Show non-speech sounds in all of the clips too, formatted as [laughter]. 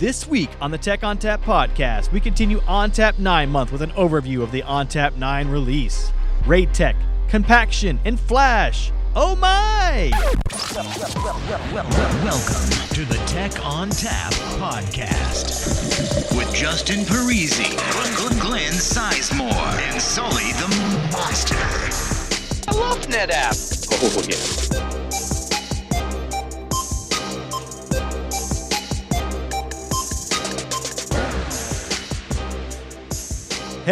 This week on the Tech ONTAP podcast, we continue ONTAP 9 month with an overview of the ONTAP 9 release. RAID-TEC, Compaction, and Flash. Oh my! Welcome to the Tech ONTAP podcast with Justin Parisi, Glenn Sizemore, and Sully the Monster. I love NetApp. Oh, yeah.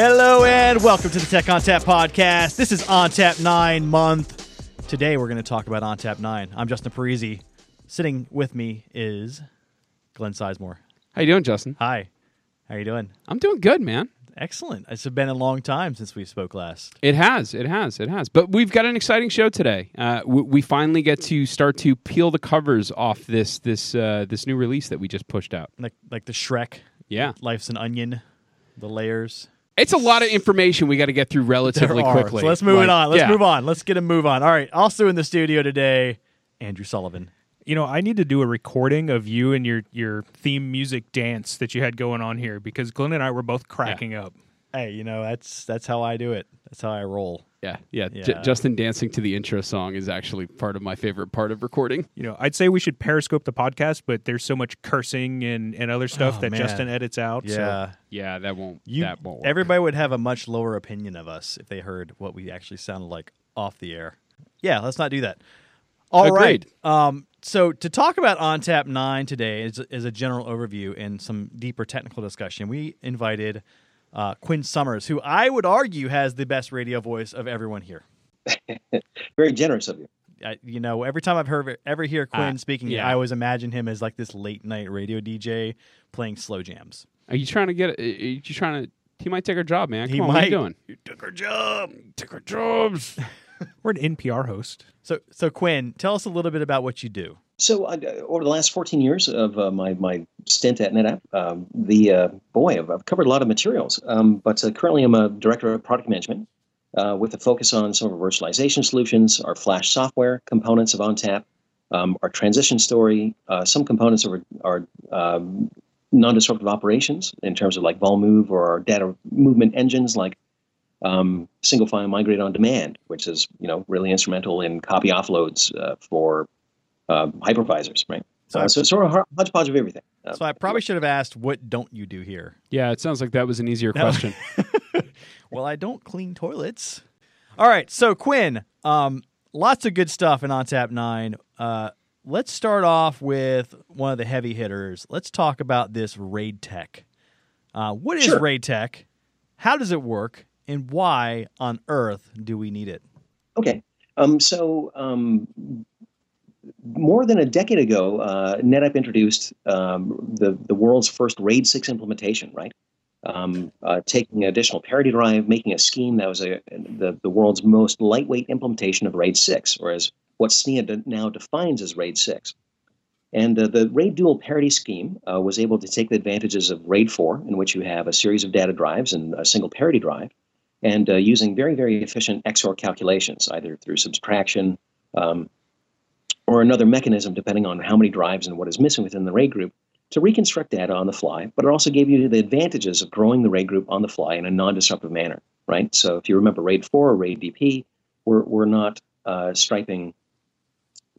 Hello and welcome to the Tech ONTAP podcast. This is ONTAP 9 month. Today we're going to talk about ONTAP 9. I'm Justin Parisi. Sitting with me is Glenn Sizemore. How you doing, Justin? Hi. How you doing? I'm doing good, man. Excellent. It's been a long time since we spoke last. It has, it has, it has. But we've got an exciting show today. Uh, we, we finally get to start to peel the covers off this this uh, this new release that we just pushed out. Like like the Shrek, Yeah, Life's an Onion, the layers. It's a lot of information we got to get through relatively quickly. So let's move it on. Let's yeah. move on. Let's get a move on. All right. Also in the studio today, Andrew Sullivan. you know, I need to do a recording of you and your your theme music dance that you had going on here because Glenn and I were both cracking up. Hey, you know that's that's how I do it. That's how I roll. Yeah, yeah. J- Justin dancing to the intro song is actually part of my favorite part of recording. You know, I'd say we should periscope the podcast, but there's so much cursing and, and other stuff Oh, that man. Justin edits out. so- Yeah. Yeah, that won't. You, that won't. Work. everybody would have a much lower opinion of us if they heard what we actually sounded like off the air. Yeah, let's not do that. All right. Agreed. Um, so to talk about ONTAP 9 today is, is a general overview and some deeper technical discussion. We invited uh, Quinn Summers, who I would argue has the best radio voice of everyone here. [laughs] Very generous of you. I, you know, every time I've heard ever hear Quinn Uh, speaking, yeah. I always imagine him as like this late night radio DJ playing slow jams. Are you trying to get? Are you trying to? He might take our job, man. Come he on, might. what are you doing? You took her job. Took our jobs. [laughs] We're an NPR host. So, so Quinn, tell us a little bit about what you do. So, uh, over the last 14 years of uh, my, my stint at NetApp, um, the uh, boy, I've, I've covered a lot of materials. Um, but uh, currently, I'm a director of product management with a focus on some of our virtualization solutions, our Flash software components of ONTAP, um, our transition story, some components of our, our um, non-disruptive operations in terms of like VolMove or our data movement engines like um, single file migrate on demand, which is you know really instrumental in copy offloads for uh, hypervisors, right? So So, so it's sort of a hodgepodge of everything. Uh, So I probably should have asked, what don't you do here? Yeah, it sounds like that was an easier No. question. [laughs] Well, I don't clean toilets. All right, so Quinn, um, lots of good stuff in ONTAP 9. Uh, let's start off with one of the heavy hitters. Let's talk about this RAID-TEC. Uh, what is Sure. RAID-TEC? How does it work? And why on earth do we need it? Okay. Um, so um, more than a decade ago, uh, NetApp introduced um, the, the world's first RAID 6 implementation, right? Um, uh, taking an additional parity drive, making a scheme that was a, the, the world's most lightweight implementation of RAID 6, or as what SNIA now defines as RAID 6. And uh, the RAID dual parity scheme uh, was able to take the advantages of RAID 4, in which you have a series of data drives and a single parity drive, and uh, using very, very efficient XOR calculations, either through subtraction um, or another mechanism, depending on how many drives and what is missing within the RAID group, to reconstruct data on the fly. But it also gave you the advantages of growing the RAID group on the fly in a non-disruptive manner, right? So if you remember RAID 4 or RAID DP, we're, we're not uh, striping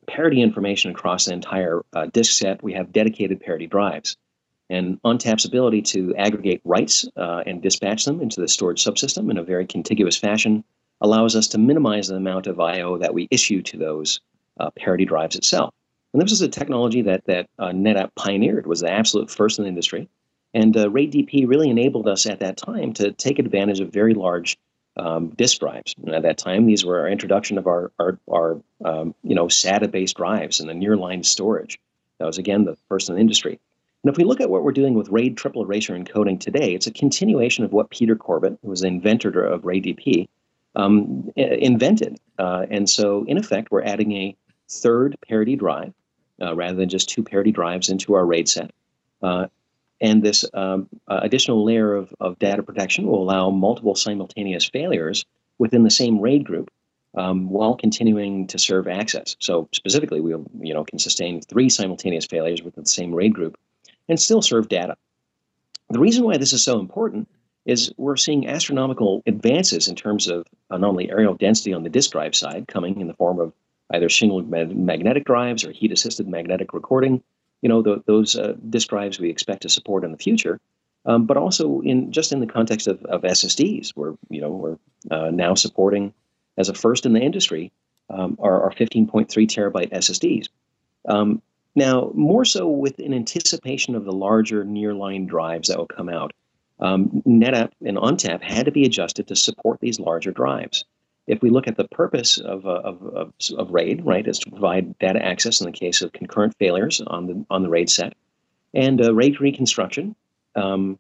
parity information across the entire uh, disk set. We have dedicated parity drives. And ONTAP's ability to aggregate writes uh, and dispatch them into the storage subsystem in a very contiguous fashion allows us to minimize the amount of I/O that we issue to those uh, parity drives itself. And this is a technology that that uh, NetApp pioneered, was the absolute first in the industry. And uh, RAID DP really enabled us at that time to take advantage of very large um, disk drives. And at that time, these were our introduction of our our, our um, you know SATA-based drives and the nearline storage. That was again the first in the industry. And if we look at what we're doing with RAID triple erasure encoding today, it's a continuation of what Peter Corbett, who was the inventor of RAID DP, um, invented. Uh, and so, in effect, we're adding a third parity drive uh, rather than just two parity drives into our RAID set. Uh, and this um, uh, additional layer of, of data protection will allow multiple simultaneous failures within the same RAID group um, while continuing to serve access. So specifically, we you know can sustain three simultaneous failures within the same RAID group, and still serve data. The reason why this is so important is we're seeing astronomical advances in terms of uh, not only areal density on the disk drive side, coming in the form of either single magnetic drives or heat assisted magnetic recording. You know, those uh, disk drives we expect to support in the future. Um, but also in just in the context of, of SSDs, we're you know we're uh, now supporting as a first in the industry um, our, our 15.3 terabyte SSDs. Um, now, more so with an anticipation of the larger nearline drives that will come out, um, NetApp and ONTAP had to be adjusted to support these larger drives. If we look at the purpose of, uh, of, of, of, RAID, right, is to provide data access in the case of concurrent failures on the on the RAID set, and uh, RAID reconstruction um,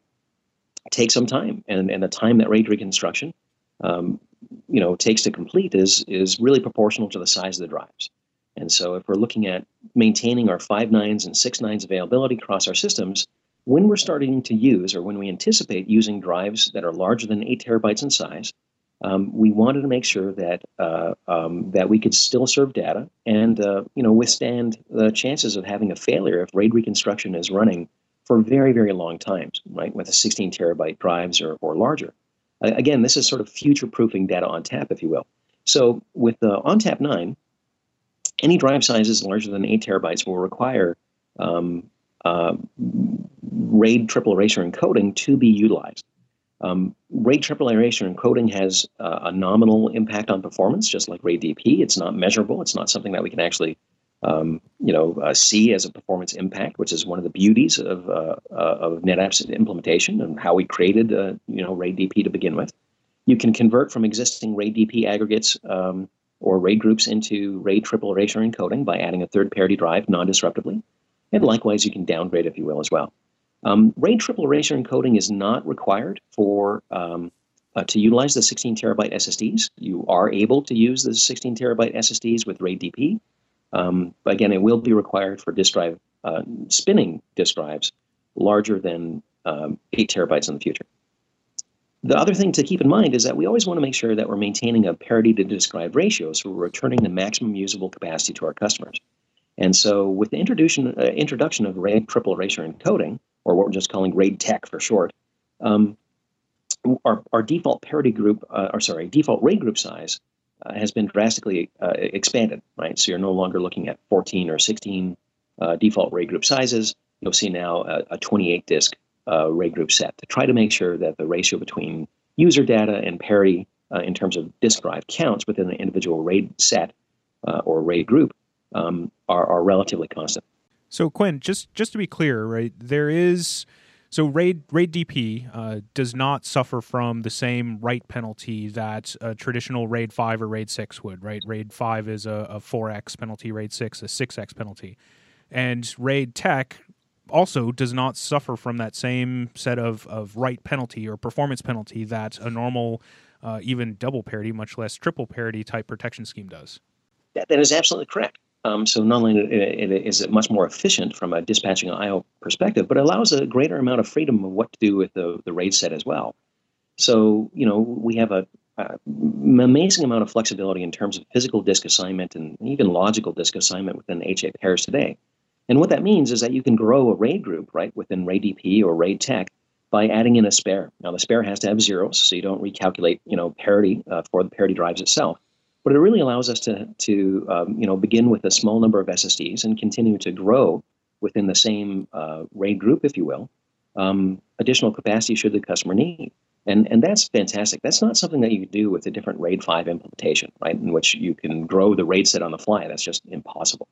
takes some time, and, and the time that RAID reconstruction, um, you know, takes to complete is is really proportional to the size of the drives. And so, if we're looking at maintaining our five nines and six nines availability across our systems, when we're starting to use or when we anticipate using drives that are larger than eight terabytes in size, um, we wanted to make sure that uh, um, that we could still serve data and uh, you know withstand the chances of having a failure if RAID reconstruction is running for very very long times, right? With a 16 terabyte drives or, or larger. Uh, again, this is sort of future proofing Data ONTAP, if you will. So with the ONTAP 9, any drive sizes larger than 8 terabytes will require um, uh, RAID triple erasure encoding to be utilized. Um, RAID triple erasure encoding has uh, a nominal impact on performance, just like RAID DP. It's not measurable. It's not something that we can actually, um, you know, uh, see as a performance impact, which is one of the beauties of uh, uh of NetApp's implementation and how we created, uh, you know, RAID DP to begin with. You can convert from existing RAID DP aggregates um, or RAID groups into RAID triple erasure encoding by adding a third parity drive non-disruptively. And likewise, you can downgrade, if you will, as well. Um, RAID triple erasure encoding is not required for um, uh, to utilize the 16 terabyte SSDs. You are able to use the 16 terabyte SSDs with RAID DP. Um, but again, it will be required for disk drive uh, spinning disk drives larger than um, 8 terabytes in the future. The other thing to keep in mind is that we always want to make sure that we're maintaining a parity to disk drive ratio, so we're returning the maximum usable capacity to our customers. And so, with the introduction uh, introduction of RAID triple erasure encoding, or what we're just calling RAID-TEC for short, um, our, our default parity group, uh, or sorry, default RAID group size uh, has been drastically uh, expanded. Right, so you're no longer looking at 14 or 16 uh, default RAID group sizes. You'll see now a, a 28 disk uh, RAID group set to try to make sure that the ratio between user data and parity uh, in terms of disk drive counts within the individual RAID set or RAID group um, are, are relatively constant. So Quinn, just just to be clear, right? There is so RAID RAID DP uh, does not suffer from the same write penalty that a traditional RAID five or RAID six would. Right? RAID five is a four x penalty, RAID six a six x penalty, and RAID-TEC also does not suffer from that same set of, of write penalty or performance penalty that a normal, uh, even double parity, much less triple parity type protection scheme does. that, that is absolutely correct. Um, so not only is it much more efficient from a dispatching I/O perspective, but it allows a greater amount of freedom of what to do with the, the RAID set as well. So you know we have a, a amazing amount of flexibility in terms of physical disk assignment and even logical disk assignment within HA pairs today. And what that means is that you can grow a RAID group, right, within RAID DP or RAID-TEC by adding in a spare. Now, the spare has to have zeros, so you don't recalculate, you know, parity uh, for the parity drives itself. But it really allows us to, to um, you know, begin with a small number of SSDs and continue to grow within the same uh, RAID group, if you will, um, additional capacity should the customer need. And, and that's fantastic. That's not something that you do with a different RAID 5 implementation, right, in which you can grow the RAID set on the fly. That's just impossible.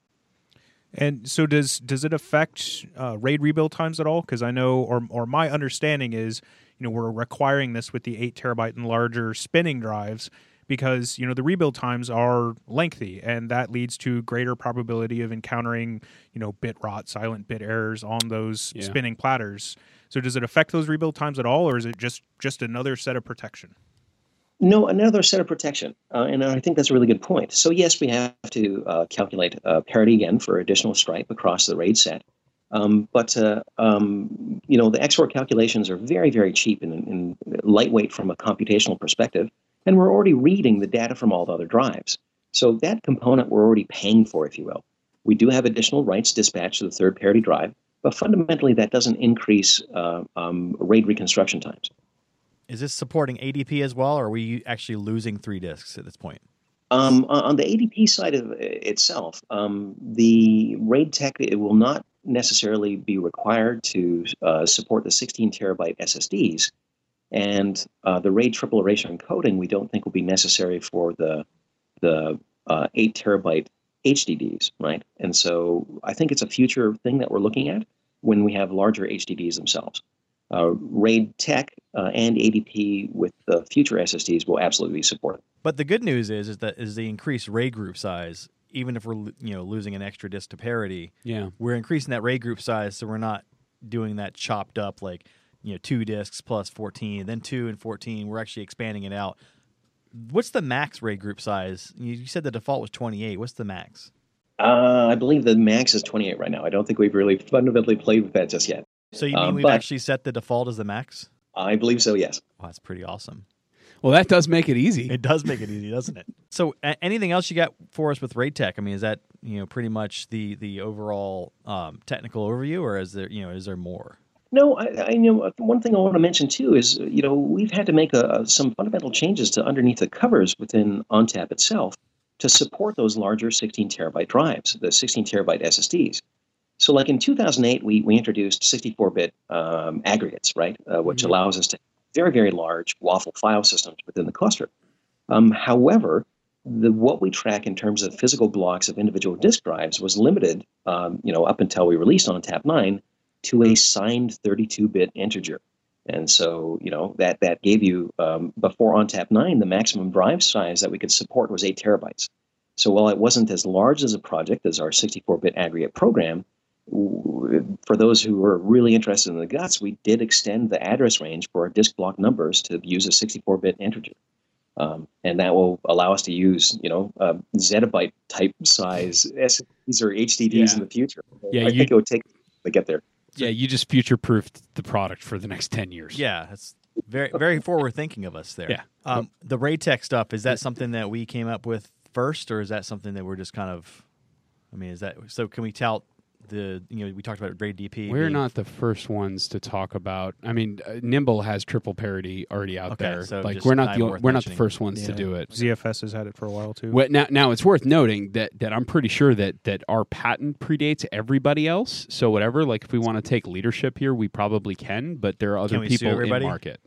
And so does does it affect uh, RAID rebuild times at all? Because I know, or or my understanding is, you know, we're requiring this with the eight terabyte and larger spinning drives because you know the rebuild times are lengthy, and that leads to greater probability of encountering you know bit rot, silent bit errors on those yeah. spinning platters. So does it affect those rebuild times at all, or is it just just another set of protection? No, another set of protection. Uh, and I think that's a really good point. So, yes, we have to uh, calculate uh, parity again for additional stripe across the RAID set. Um, but, uh, um, you know, the XOR calculations are very, very cheap and, and, lightweight from a computational perspective. And we're already reading the data from all the other drives. So, that component we're already paying for, if you will. We do have additional writes dispatched to the third parity drive. but fundamentally that doesn't increase uh, um, RAID reconstruction times. Is this supporting ADP as well, or are we actually losing three disks at this point? Um, on the ADP side of itself, um, the RAID-TEC it will not necessarily be required to uh, support the 16 terabyte SSDs, and uh, the RAID triple erasure encoding we don't think will be necessary for the the uh, 8 terabyte HDDs, right? And so I think it's a future thing that we're looking at when we have larger HDDs themselves. Uh, RAID-TEC uh, and ADP with the future SSDs will absolutely support. supported. But the good news is, is that is the increased RAID group size. Even if we're you know losing an extra disk to parity, Yeah. we're increasing that RAID group size, so we're not doing that chopped up like you know two disks plus fourteen, then two and fourteen. We're actually expanding it out. What's the max RAID group size? You, you said the default was twenty eight. What's the max? Uh, I believe the max is 28 right now. I don't think we've really fundamentally played with that just yet. So you mean Um, we've actually set the default as the max? I believe so, yes. Wow, that's pretty awesome. Well, that does make it easy. It does make it easy, doesn't it? So, a- anything else you got for us with RAID-TEC? I mean, is that you know pretty much the the overall um, technical overview, or is there you know is there more? No, I, I you know one thing I want to mention too is you know we've had to make a, some fundamental changes to underneath the covers within ONTAP itself to support those larger 16 terabyte drives, the 16 terabyte SSDs. So, like in 2008, we, we introduced 64-bit um, aggregates, right, uh, which Mhm. allows us to very very large WAFL file systems within the cluster. Um, however, the, what we track in terms of physical blocks of individual disk drives was limited, um, you know, up until we released ONTAP 9 to a signed 32-bit integer. And so, you know, that that gave you um, before ONTAP 9, the maximum drive size that we could support was 8 terabytes. So while it wasn't as large as a project as our 64-bit aggregate program, for those who were really interested in the guts, we did extend the address range for our disk block numbers to use a 64-bit integer. Um, and that will allow us to use, you know, uh, zettabyte type size SSDs or HDDs Yeah. in the future. Yeah, I you- think it would take to get there. Yeah, you just future proofed the product for the next 10 years. Yeah, that's very very forward thinking of us there. Yeah. Um, the RAID-TEC stuff is that something that we came up with first, or is that something that we're just kind of? I mean, is that so? Can we tout the you know we talked about RAID DP? We're being- not the first ones to talk about. I mean, uh, Nimble has triple parity already out Okay, there. so like we're not not the worth we're not the first ones to do it. ZFS has had it for a while too. Well, now, now it's worth noting that that I'm pretty sure that that our patent predates everybody else. So whatever, like if we want to take leadership here, we probably can. But there are other Can we sue people in everybody? market.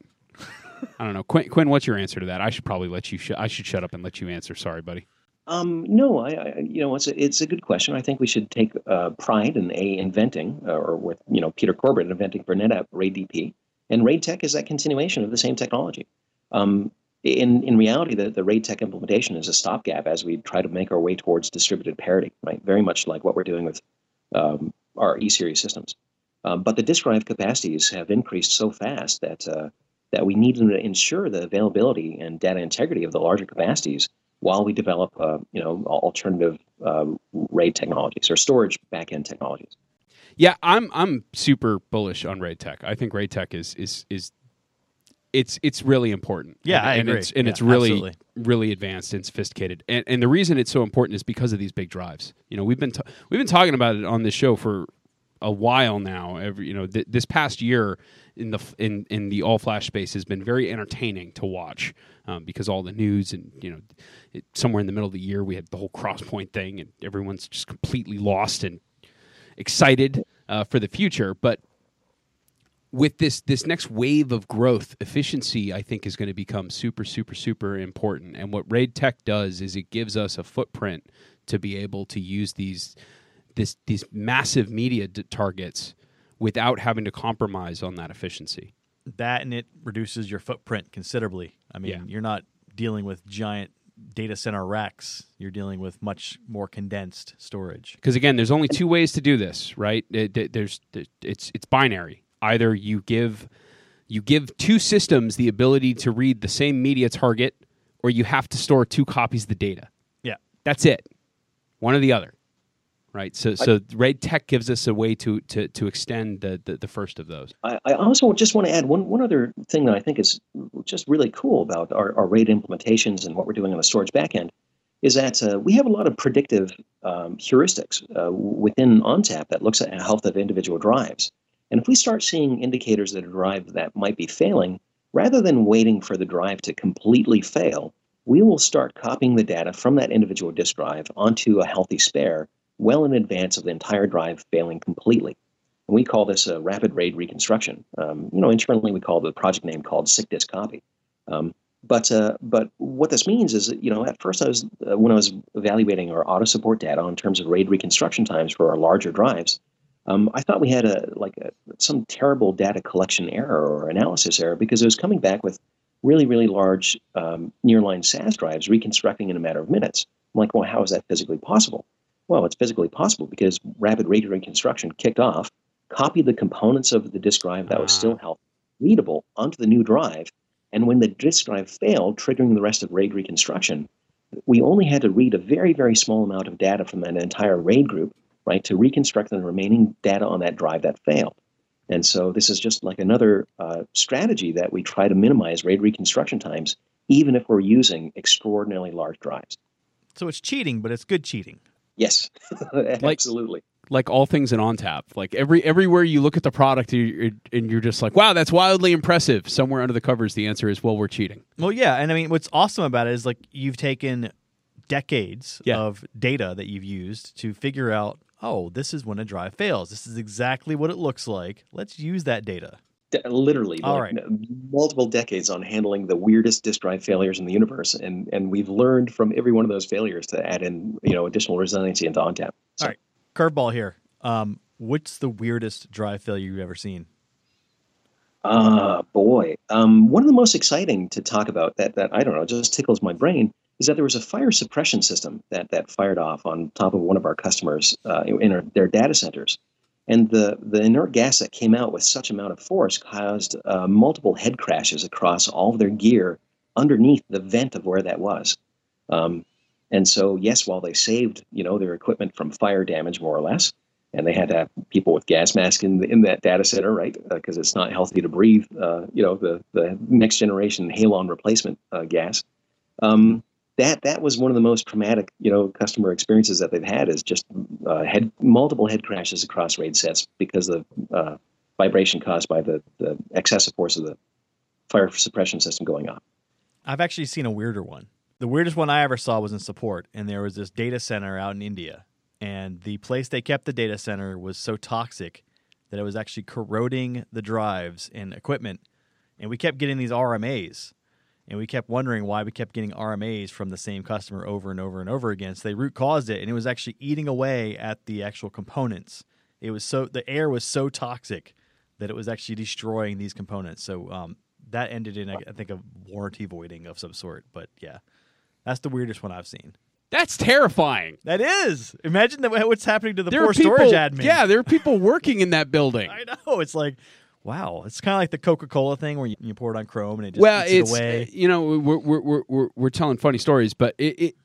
I don't know, Quinn, Quinn. What's your answer to that? I should probably let you. Sh- I should shut up and let you answer. Sorry, buddy. Um, no, I, I, you know, it's a, it's a good question. I think we should take uh, pride in a inventing, uh, or with you know Peter Corbett inventing NetApp RAID DP, and RAID-TEC is that continuation of the same technology. Um, in in reality, the, the RAID-TEC implementation is a stopgap as we try to make our way towards distributed parity, right? Very much like what we're doing with um, our E series systems. Um, but the disk drive capacities have increased so fast that uh, that we need to ensure the availability and data integrity of the larger capacities while we develop, uh, you know, alternative um, RAID technologies or storage backend technologies. Yeah, I'm I'm super bullish on RAID-TEC. I think RAID-TEC is is is it's it's really important. Yeah, and, I and agree. It's, and Yeah, it's really absolutely. really advanced and sophisticated. And and the reason it's so important is because of these big drives. You know, we've been ta- we've been talking about it on this show for a while now. Every you know, th- this past year in the in in the all flash space has been very entertaining to watch um, because all the news and you know, it, somewhere in the middle of the year we had the whole crosspoint thing and everyone's just completely lost and excited uh, for the future. But with this this next wave of growth, efficiency I think is going to become super super super important. And what RAID-TEC does is it gives us a footprint to be able to use these this these massive media d- targets without having to compromise on that efficiency. that, and it reduces your footprint considerably. I mean, Yeah. you're not dealing with giant data center racks. You're dealing with much more condensed storage. Because again, there's only two ways to do this, right? There's it's it's binary. Either you give you give two systems the ability to read the same media target, or you have to store two copies of the data. Yeah. That's it. One or the other. Right. So so RAID-TEC gives us a way to to to extend the the, the first of those. I, I also just want to add one, one other thing that I think is just really cool about our, our RAID implementations and what we're doing on the storage backend is that uh, we have a lot of predictive um, heuristics uh, within ONTAP that looks at the health of individual drives. And if we start seeing indicators that a drive that might be failing, rather than waiting for the drive to completely fail, we will start copying the data from that individual disk drive onto a healthy spare well in advance of the entire drive failing completely. And we call this a rapid RAID reconstruction. Um, you know, internally we call the project name called sick disk copy. Um, but uh, but what this means is that you know at first I was uh, when I was evaluating our auto support data in terms of RAID reconstruction times for our larger drives, um, I thought we had a like a, some terrible data collection error or analysis error because it was coming back with really really large um, nearline SAS drives reconstructing in a matter of minutes. I'm like, well, how is that physically possible? Well, it's physically possible because rapid RAID reconstruction kicked off, copied the components of the disk drive that was still healthy, readable onto the new drive, and when the disk drive failed, triggering the rest of RAID reconstruction, we only had to read a very, very small amount of data from that entire RAID group, right, to reconstruct the remaining data on that drive that failed. And so this is just like another uh, strategy that we try to minimize RAID reconstruction times, even if we're using extraordinarily large drives. So it's cheating, but it's good cheating. Yes, [laughs] like, absolutely. like all things in ONTAP. Like every everywhere you look at the product you- and you're just like, wow, that's wildly impressive. Somewhere under the covers, the answer is, well, we're cheating. Well, yeah, and I mean, what's awesome about it is like you've taken decades Yeah. of data that you've used to figure out, oh, this is when a drive fails. This is exactly what it looks like. Let's use that data. De- literally All like, right. multiple decades on handling the weirdest disk drive failures in the universe and and we've learned from every one of those failures to add in you know additional resiliency into ONTAP. So, All right, curveball here. Um, what's the weirdest drive failure you've ever seen? Ah, boy. Um, one of the most exciting to talk about that that I don't know just tickles my brain is that there was a fire suppression system that that fired off on top of one of our customers uh, in our, their data centers, and the the inert gas that came out with such amount of force caused uh, multiple head crashes across all of their gear underneath the vent of where that was. Um, and so, yes, while they saved you know their equipment from fire damage more or less, and they had to have people with gas masks in, in that data center, right? Because it's not healthy to breathe, uh, you know, the, the next generation halon replacement uh, gas. Um, that that was one of the most traumatic, you know, customer experiences that they've had is just uh, head multiple head crashes across RAID sets because of uh, vibration caused by the, the excessive force of the fire suppression system going off. I've actually seen a weirder one. The weirdest one I ever saw was in support, and there was this data center out in India, and the place they kept the data center was so toxic that it was actually corroding the drives and equipment, and we kept getting these RMAs, and we kept wondering why we kept getting RMAs from the same customer over and over and over again. So they root caused it, and it was actually eating away at the actual components. It was so the air was so toxic that it was actually destroying these components. So um, that ended in, I I think, a warranty voiding of some sort. But yeah, that's the weirdest one I've seen. That's terrifying. That is. Imagine that, what's happening to the there poor people, storage admin. Yeah, there are people working in that building. [laughs] I know. It's like, wow. It's kind of like the Coca Cola thing where you, you pour it on Chrome and it just well, it's it away. you know we're we're, we're we're we're telling funny stories, but it, it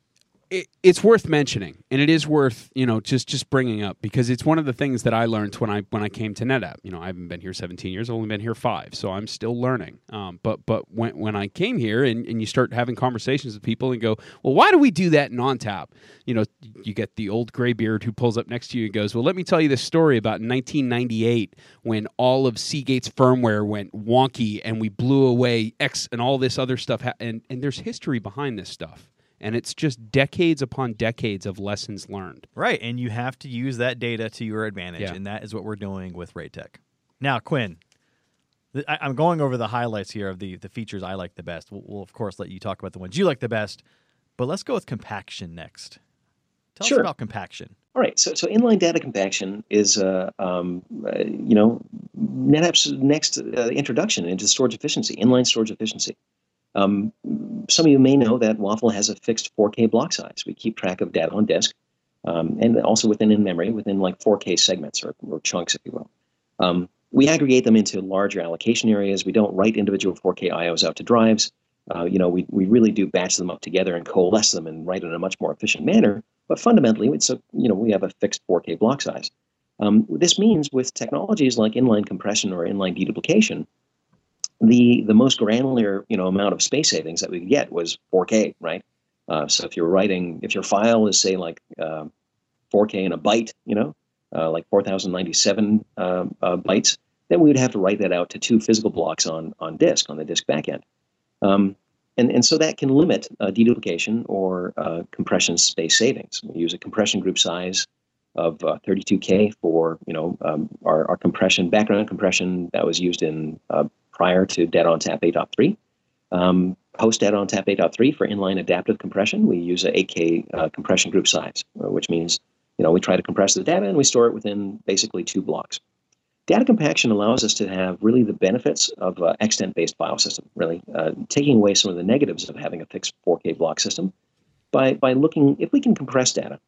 it it's worth mentioning, and it is worth you know just just bringing up because it's one of the things that I learned when I when I came to NetApp. You know, I haven't been here 17 years; I've only been here five, so I'm still learning. Um, but but when when I came here and, and you start having conversations with people and go, well, why do we do that in ONTAP? You know, you get the old graybeard who pulls up next to you and goes, well, let me tell you this story about 1998 when all of Seagate's firmware went wonky and we blew away X and all this other stuff. Ha- and and there's history behind this stuff. And it's just decades upon decades of lessons learned. Right. And you have to use that data to your advantage. Yeah. And that is what we're doing with RAID-TEC. Now, Quinn, th- I- I'm going over the highlights here of the, the features I like the best. We'll, we'll, of course, let you talk about the ones you like the best. But let's go with compaction next. Tell us Sure. about compaction. All right, so so inline data compaction is uh, um, uh, you know NetApp's next uh, introduction into storage efficiency, inline storage efficiency. Um, some of you may know that WAFL has a fixed 4K block size. We keep track of data on disk, um, and also within in memory, within like 4K segments or, or chunks, if you will. Um, we aggregate them into larger allocation areas. We don't write individual 4K IOs out to drives. Uh, you know, we, we really do batch them up together and coalesce them and write in a much more efficient manner. But fundamentally, it's a, you know, we have a fixed 4K block size. Um, this means with technologies like inline compression or inline deduplication, the the most granular you know amount of space savings that we could get was 4K, right? Uh, so if you're writing, if your file is say like uh, 4K in a byte, you know, uh, like 4,097 um, uh, bytes, then we would have to write that out to two physical blocks on on disk on the disk backend. Um, and, and so that can limit uh, deduplication or uh, compression space savings. We use a compression group size of uh, 32K for you know um, our, our compression background compression that was used in prior to Data ONTAP 8.3. Um, post ONTAP 8.3 for inline adaptive compression, we use a 8K uh, compression group size, uh, which means you know we try to compress the data and we store it within basically two blocks. Data compaction allows us to have really the benefits of uh, extent-based file system, really uh, taking away some of the negatives of having a fixed 4K block system by, by looking if we can compress data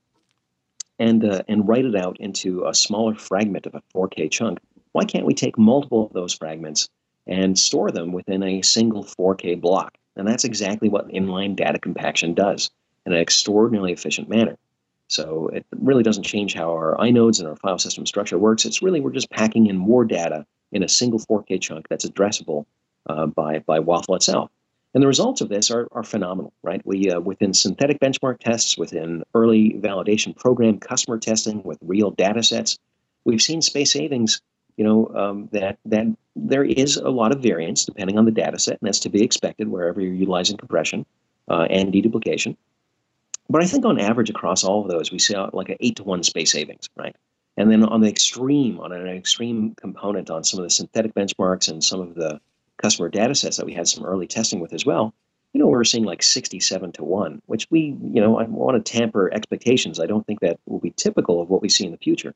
and, uh, and write it out into a smaller fragment of a 4K chunk, why can't we take multiple of those fragments and store them within a single 4K block? And that's exactly what inline data compaction does in an extraordinarily efficient manner. So it really doesn't change how our inodes and our file system structure works. It's really we're just packing in more data in a single 4K chunk that's addressable uh, by by WAFL itself. And the results of this are, are phenomenal, right? We uh, within synthetic benchmark tests, within early validation program customer testing with real data sets, we've seen space savings. You know um, that that there is a lot of variance depending on the data set, and that's to be expected wherever you're utilizing compression uh, and deduplication. But I think on average across all of those, we see like an eight to one space savings, right? And then on the extreme, on an extreme component on some of the synthetic benchmarks and some of the customer data sets that we had some early testing with as well, you know, we're seeing like 67 to 1, which we, you know, I want to tamper expectations. I don't think that will be typical of what we see in the future.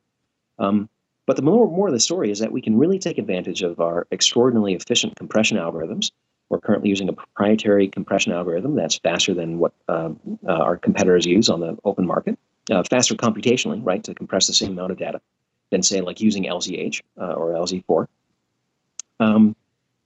Um, but the more, more of the story is that we can really take advantage of our extraordinarily efficient compression algorithms we're currently using a proprietary compression algorithm that's faster than what uh, uh, our competitors use on the open market, uh, faster computationally, right, to compress the same amount of data than, say, like using LZH uh, or LZ4. Um,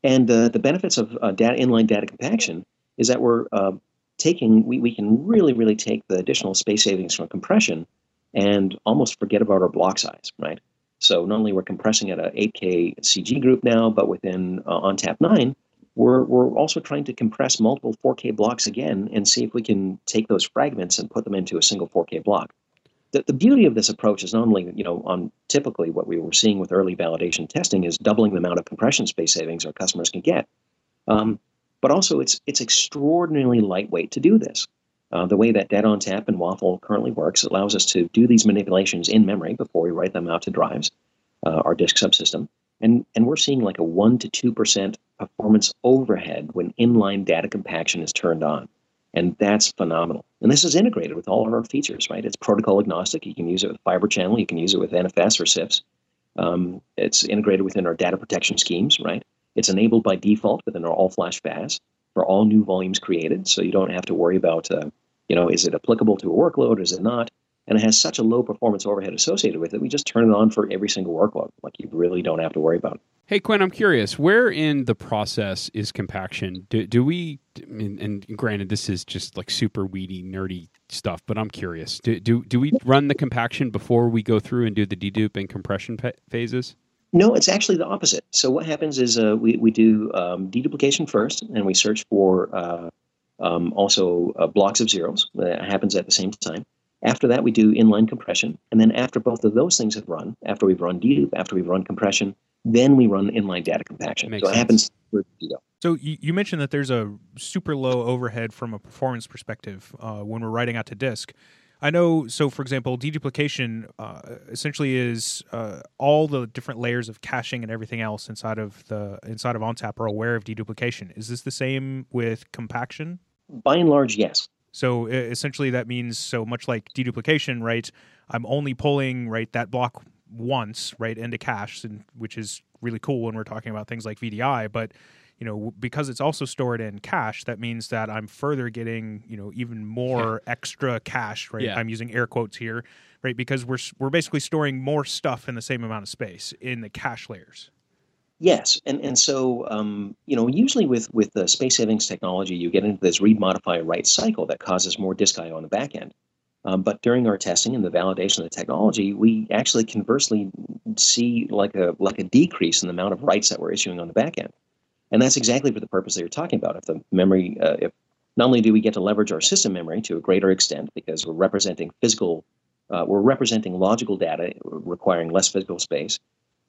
and the benefits of uh, data inline data compaction is that we're uh, taking, we, we can really, really take the additional space savings from compression and almost forget about our block size, right? So not only we're compressing at an 8K CG group now, but within ONTAP 9, we're, we're also trying to compress multiple 4K blocks again and see if we can take those fragments and put them into a single 4K block. The, the beauty of this approach is not only, you know, on typically what we were seeing with early validation testing is doubling the amount of compression space savings our customers can get, um, but also it's it's extraordinarily lightweight to do this. Uh, the way that Data ONTAP and WAFL currently works allows us to do these manipulations in memory before we write them out to drives, uh, our disk subsystem, and and we're seeing like a one to two percent performance overhead when inline data compaction is turned on. And that's phenomenal. And this is integrated with all of our features, right? It's protocol agnostic. You can use it with Fiber Channel, you can use it with NFS or CIFS. Um, it's integrated within our data protection schemes, right? It's enabled by default within our all flash FAS for all new volumes created. So you don't have to worry about, uh, you know, is it applicable to a workload? Or is it not? And it has such a low performance overhead associated with it. We just turn it on for every single workload. Like you really don't have to worry about it. Hey Quinn, I'm curious. Where in the process is compaction? Do, do we? And, granted, this is just like super weedy, nerdy stuff, but I'm curious. Do, do do we run the compaction before we go through and do the dedupe and compression phases? No, it's actually the opposite. So what happens is uh, we we do um, deduplication first, and we search for uh, um, also uh, blocks of zeros. That happens at the same time. After that, we do inline compression, and then after both of those things have run, after we've run dedupe, after we've run compression, then we run inline data compaction. Makes so it happens So you, you, mentioned that there's a super low overhead from a performance perspective uh, when we're writing out to disk. I know. So, for example, deduplication uh, essentially is uh, all the different layers of caching and everything else inside of the inside of ONTAP are aware of deduplication. Is this the same with compaction? By and large, yes. So essentially, that means so much like deduplication, right? I'm only pulling right that block once right into cache, and which is really cool when we're talking about things like VDI. But you know, because it's also stored in cache, that means that I'm further getting you know even more yeah. extra cache. Right, yeah. I'm using air quotes here, right? Because we're we're basically storing more stuff in the same amount of space in the cache layers. Yes, and and so um, you know usually with with the space savings technology, you get into this read modify write cycle that causes more disk I/O on the back end. Um, but during our testing and the validation of the technology, we actually conversely see like a like a decrease in the amount of writes that we're issuing on the back end, and that's exactly for the purpose that you're talking about. If the memory, uh, if not only do we get to leverage our system memory to a greater extent because we're representing physical uh, we're representing logical data requiring less physical space,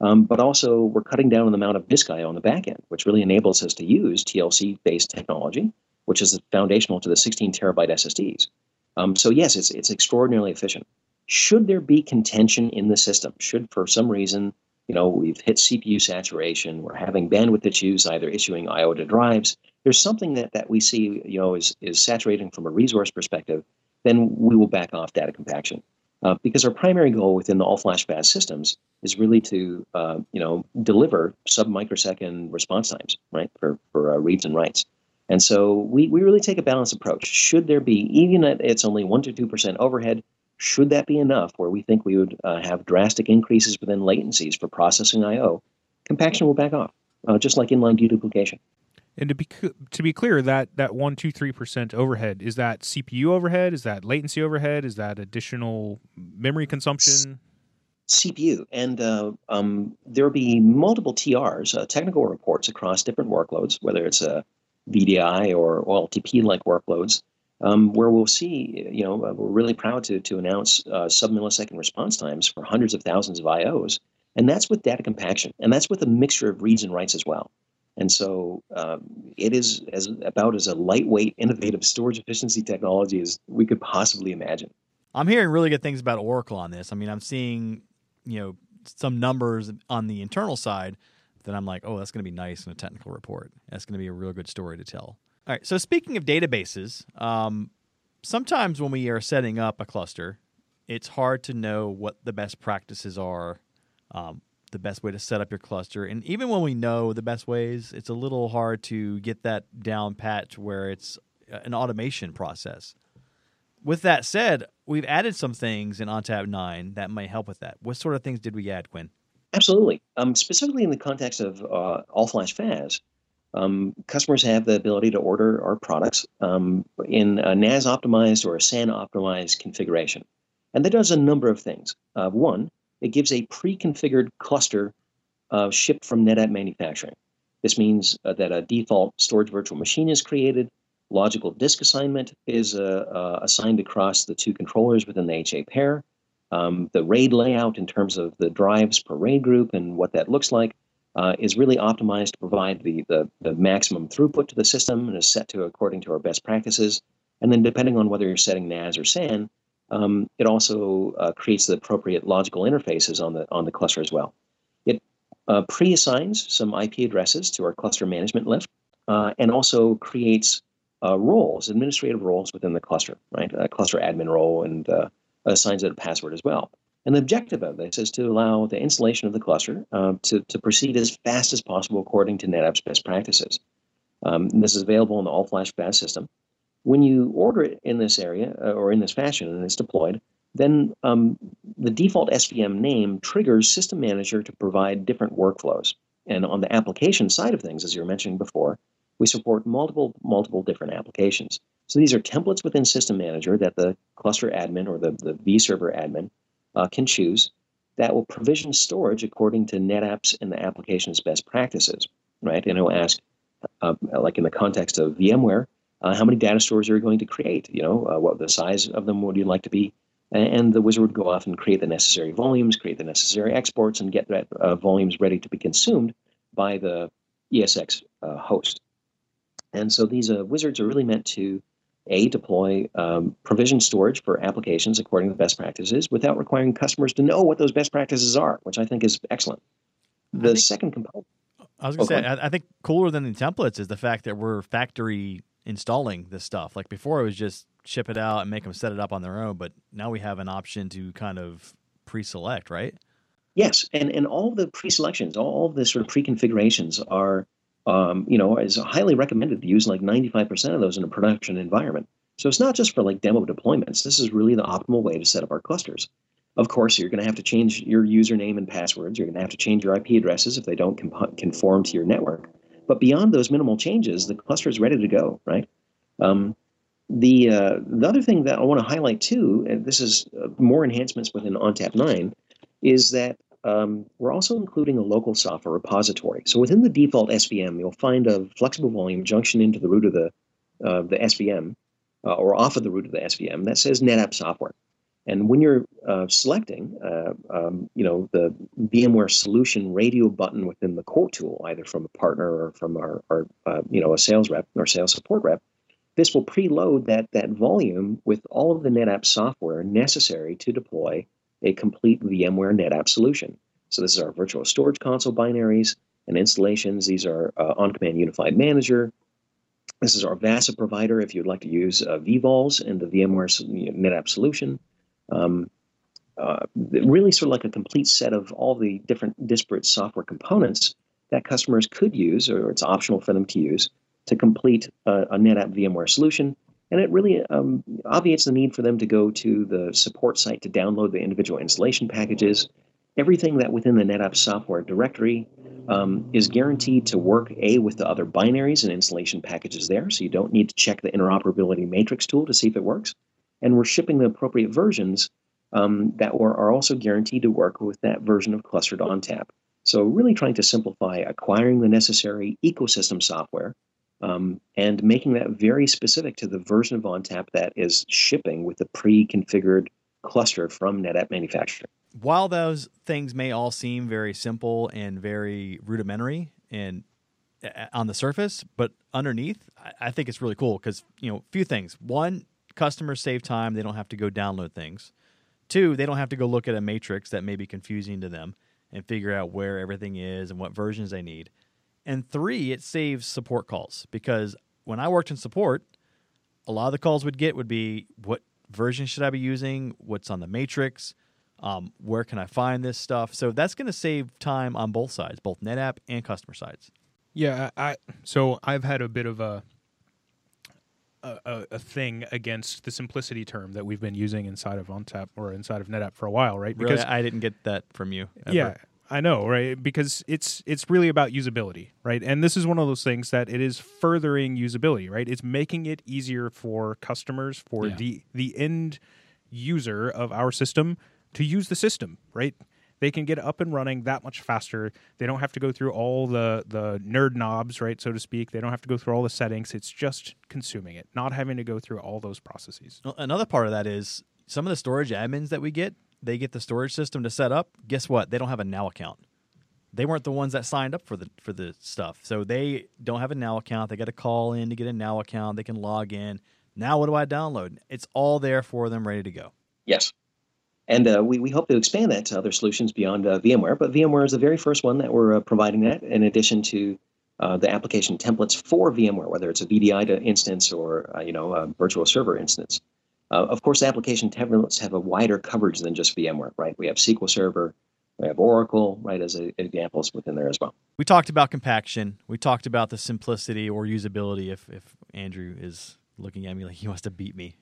um, but also we're cutting down on the amount of disk I/O on the back end, which really enables us to use TLC-based technology, which is foundational to the 16 terabyte SSDs. Um, so yes, it's it's extraordinarily efficient. Should there be contention in the system? Should for some reason you know, we've hit CPU saturation, we're having bandwidth issues, either issuing I/O to drives. There's something that, that we see, you know, is, is saturating from a resource perspective, then we will back off data compaction. Uh, because our primary goal within the all-flash FAS systems is really to, uh, you know, deliver sub-microsecond response times, right, for, for uh, reads and writes. And so we, we really take a balanced approach. Should there be, even at it's only 1% to 2% overhead, should that be enough, where we think we would uh, have drastic increases within latencies for processing I/O, compaction will back off, uh, just like inline deduplication. And to be to be clear, that that one, two, three percent overhead is that CPU overhead? Is that latency overhead? Is that additional memory consumption? CPU, and uh, um, there'll be multiple TRs, uh, technical reports across different workloads, whether it's a VDI or OLTP like workloads, um, where we'll see, you know, uh, we're really proud to, to announce uh, sub millisecond response times for hundreds of thousands of IOs. And that's with data compaction. And that's with a mixture of reads and writes as well. And so um, it is as about as a lightweight, innovative storage efficiency technology as we could possibly imagine. I'm hearing really good things about Oracle on this. I mean, I'm seeing, you know, some numbers on the internal side that I'm like, oh, that's going to be nice in a technical report. That's going to be a real good story to tell. All right. So speaking of databases, um, sometimes when we are setting up a cluster, it's hard to know what the best practices are, um, the best way to set up your cluster, and even when we know the best ways, it's a little hard to get that down pat where it's an automation process. With that said, we've added some things in ONTAP 9 that might help with that. What sort of things did we add, Quinn? Absolutely. Um, specifically in the context of uh, all flash FAS, um, customers have the ability to order our products um, in a NAS optimized or a SAN optimized configuration. And that does a number of things. Uh, one, it gives a pre configured cluster uh, shipped from NetApp manufacturing. This means uh, that a default storage virtual machine is created, logical disk assignment is uh, uh, assigned across the two controllers within the HA pair. Um, the RAID layout in terms of the drives per RAID group and what that looks like uh, is really optimized to provide the, the, the, maximum throughput to the system and is set to according to our best practices. And then depending on whether you're setting NAS or SAN, um, it also uh, creates the appropriate logical interfaces on the on the cluster as well. It uh, pre-assigns some IP addresses to our cluster management LIF, uh, and also creates uh, roles, administrative roles within the cluster, right? A cluster admin role, and uh, assigns it a password as well. And the objective of this is to allow the installation of the cluster uh, to, to proceed as fast as possible according to NetApp's best practices. Um, this is available in the all-flash FAS system. When you order it in this area uh, or in this fashion and it's deployed, then um, the default SVM name triggers System Manager to provide different workflows. And on the application side of things, as you were mentioning before, we support multiple, multiple different applications. So these are templates within System Manager that the cluster admin or the, the vServer admin uh, can choose that will provision storage according to NetApp's and the application's best practices, right? And it will ask, uh, like in the context of VMware, uh, how many data stores are you going to create? You know, uh, what the size of them would you like to be? And the wizard would go off and create the necessary volumes, create the necessary exports, and get that uh, volumes ready to be consumed by the ESX uh, host. And so these wizards are really meant to a, deploy um, provision storage for applications according to best practices without requiring customers to know what those best practices are, which I think is excellent. The think, second component. I was going to say, I, I think cooler than the templates is the fact that we're factory installing this stuff. Like before, it was just ship it out and make them set it up on their own, but now we have an option to kind of pre-select, right? Yes, and and all the pre-selections, all the sort of pre-configurations are um, you know, is highly recommended to use like 95% of those in a production environment. So it's not just for like demo deployments. This is really the optimal way to set up our clusters. Of course, you're going to have to change your username and passwords. You're going to have to change your IP addresses if they don't conform to your network. But beyond those minimal changes, the cluster is ready to go, right? Um, the uh, the other thing that I want to highlight too, and this is uh, more enhancements within ONTAP 9, is that um, we're also including a local software repository. So within the default SVM, you'll find a flexible volume junction into the root of the, uh, the SVM uh, or off of the root of the SVM that says NetApp software. And when you're uh, selecting, uh, um, you know, the VMware Solution radio button within the quote tool, either from a partner or from our, our uh, you know, a sales rep or sales support rep, this will preload that that volume with all of the NetApp software necessary to deploy a complete VMware NetApp solution. So this is our virtual storage console binaries and installations. These are uh, OnCommand Unified Manager. This is our VASA provider if you'd like to use uh, vVols in the VMware NetApp solution. Um, uh, really sort of like a complete set of all the different disparate software components that customers could use, or it's optional for them to use, to complete a, a NetApp VMware solution. And it really um, obviates the need for them to go to the support site to download the individual installation packages. Everything that within the NetApp software directory um, is guaranteed to work A with the other binaries and installation packages there, so you don't need to check the interoperability matrix tool to see if it works. And we're shipping the appropriate versions um, that are also guaranteed to work with that version of clustered ONTAP. So, really trying to simplify acquiring the necessary ecosystem software um, and making that very specific to the version of ONTAP that is shipping with the pre configured cluster from NetApp manufacturer. While those things may all seem very simple and very rudimentary and uh, on the surface, but underneath, I think it's really cool because, you know, a few things. One, customers save time, they don't have to go download things. Two, they don't have to go look at a matrix that may be confusing to them and figure out where everything is and what versions they need. And three, it saves support calls because when I worked in support, a lot of the calls would get would be what version should I be using? What's on the matrix? Um, where can I find this stuff? So that's going to save time on both sides, both NetApp and customer sides. Yeah, I so I've had a bit of a a, a, thing against the simplicity term that we've been using inside of ONTAP or inside of NetApp for a while, right? Because really? I didn't get that from you. Ever. Yeah, I know, right? Because it's it's really about usability, right? And this is one of those things that it is furthering usability, right? It's making it easier for customers, for yeah. the the end user of our system to use the system, right? They can get up and running that much faster. They don't have to go through all the the nerd knobs, right, so to speak. They don't have to go through all the settings. It's just consuming it, not having to go through all those processes. Well, another part of that is some of the storage admins that we get they get the storage system to set up, guess what? They don't have a now account. They weren't the ones that signed up for the for the stuff. So they don't have a now account. They got to call in to get a now account. They can log in. Now what do I download? It's all there for them ready to go. Yes. And uh, we, we hope to expand that to other solutions beyond uh, VMware. But VMware is the very first one that we're uh, providing that in addition to uh, the application templates for VMware, whether it's a VDI instance or uh, you know a virtual server instance. Uh, of course, application templates have a wider coverage than just VMware, right? We have SQL Server, we have Oracle, right, as a, examples within there as well. We talked about compaction. We talked about the simplicity or usability. If if Andrew is looking at me like he wants to beat me,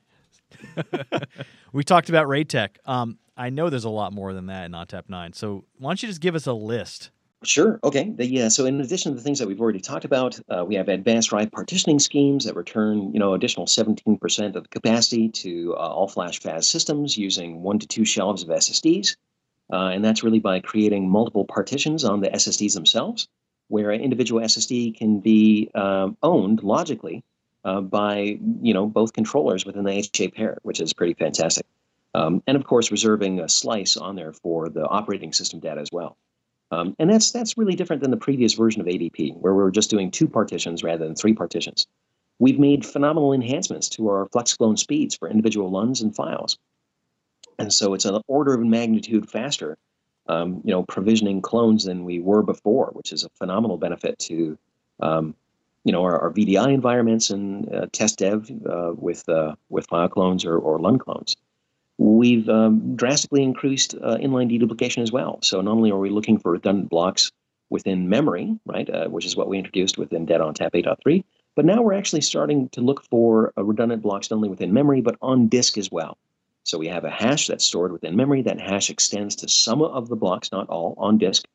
[laughs] we talked about RAID-TEC. Um, I know there's a lot more than that in ONTAP 9. So why don't you just give us a list Sure. Okay. The, yeah. So in addition to the things that we've already talked about, uh, we have advanced drive partitioning schemes that return, you know, additional 17% of the capacity to uh, all flash FAS systems using one to two shelves of SSDs. Uh, and that's really by creating multiple partitions on the SSDs themselves, where an individual SSD can be um, owned logically uh, by, you know, both controllers within the HA pair, which is pretty fantastic. Um, and of course, reserving a slice on there for the operating system data as well. Um, and that's that's really different than the previous version of ADP, where we were just doing two partitions rather than three partitions. We've made phenomenal enhancements to our flex clone speeds for individual LUNs and files, and so it's an order of magnitude faster, um, you know, provisioning clones than we were before, which is a phenomenal benefit to, um, you know, our, our, VDI environments and uh, test dev uh, with uh, with file clones or, or LUN clones. We've um, drastically increased uh, inline deduplication as well. So not only are we looking for redundant blocks within memory, right, uh, which is what we introduced within Data ONTAP 8.3, but now we're actually starting to look for uh, redundant blocks not only within memory but on disk as well. So we have a hash that's stored within memory. That hash extends to some of the blocks, not all, on disk.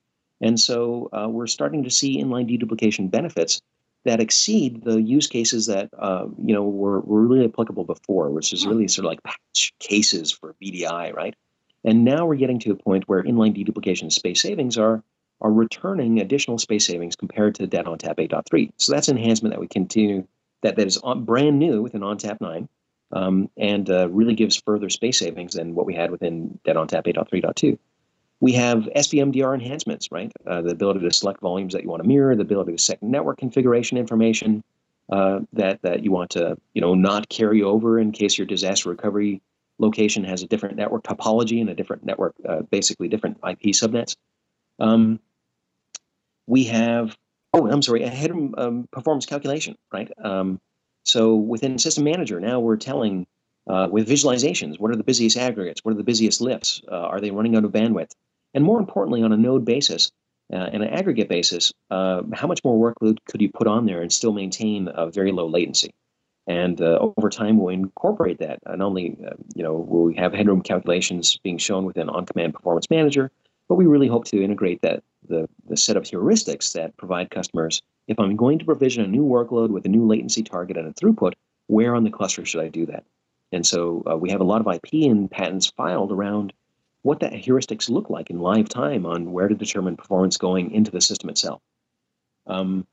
And so we're starting to see inline deduplication benefits that exceed the use cases that uh, you know were, were really applicable before, which is really sort of like patch cases for VDI, right? And now we're getting to a point where inline deduplication space savings are are returning additional space savings compared to Data ONTAP 8.3. So that's an enhancement that we continue that that is on, brand new within ONTAP 9. um, and uh, really gives further space savings than what we had within Data ONTAP 8.3.2. We have SVMDR enhancements, right? Uh, the ability to select volumes that you want to mirror, the ability to set network configuration information uh, that that you want to, you know, not carry over in case your disaster recovery location has a different network topology and a different network, uh, basically different IP subnets. Um, we have, oh, I'm sorry, a headroom um, performance calculation, right? Um, so within System Manager, now we're telling uh, with visualizations what are the busiest aggregates, what are the busiest LIFs, uh, are they running out of bandwidth, and more importantly, on a node basis uh, and an aggregate basis, uh, how much more workload could you put on there and still maintain a very low latency? And uh, over time, we'll incorporate that. Not only, uh, you know, will we have headroom calculations being shown within OnCommand Performance Manager, but we really hope to integrate that the, the set of heuristics that provide customers, if I'm going to provision a new workload with a new latency target and a throughput, where on the cluster should I do that? And so uh, we have a lot of IP and patents filed around what that heuristics look like in live time on where to determine performance going into the system itself. Um,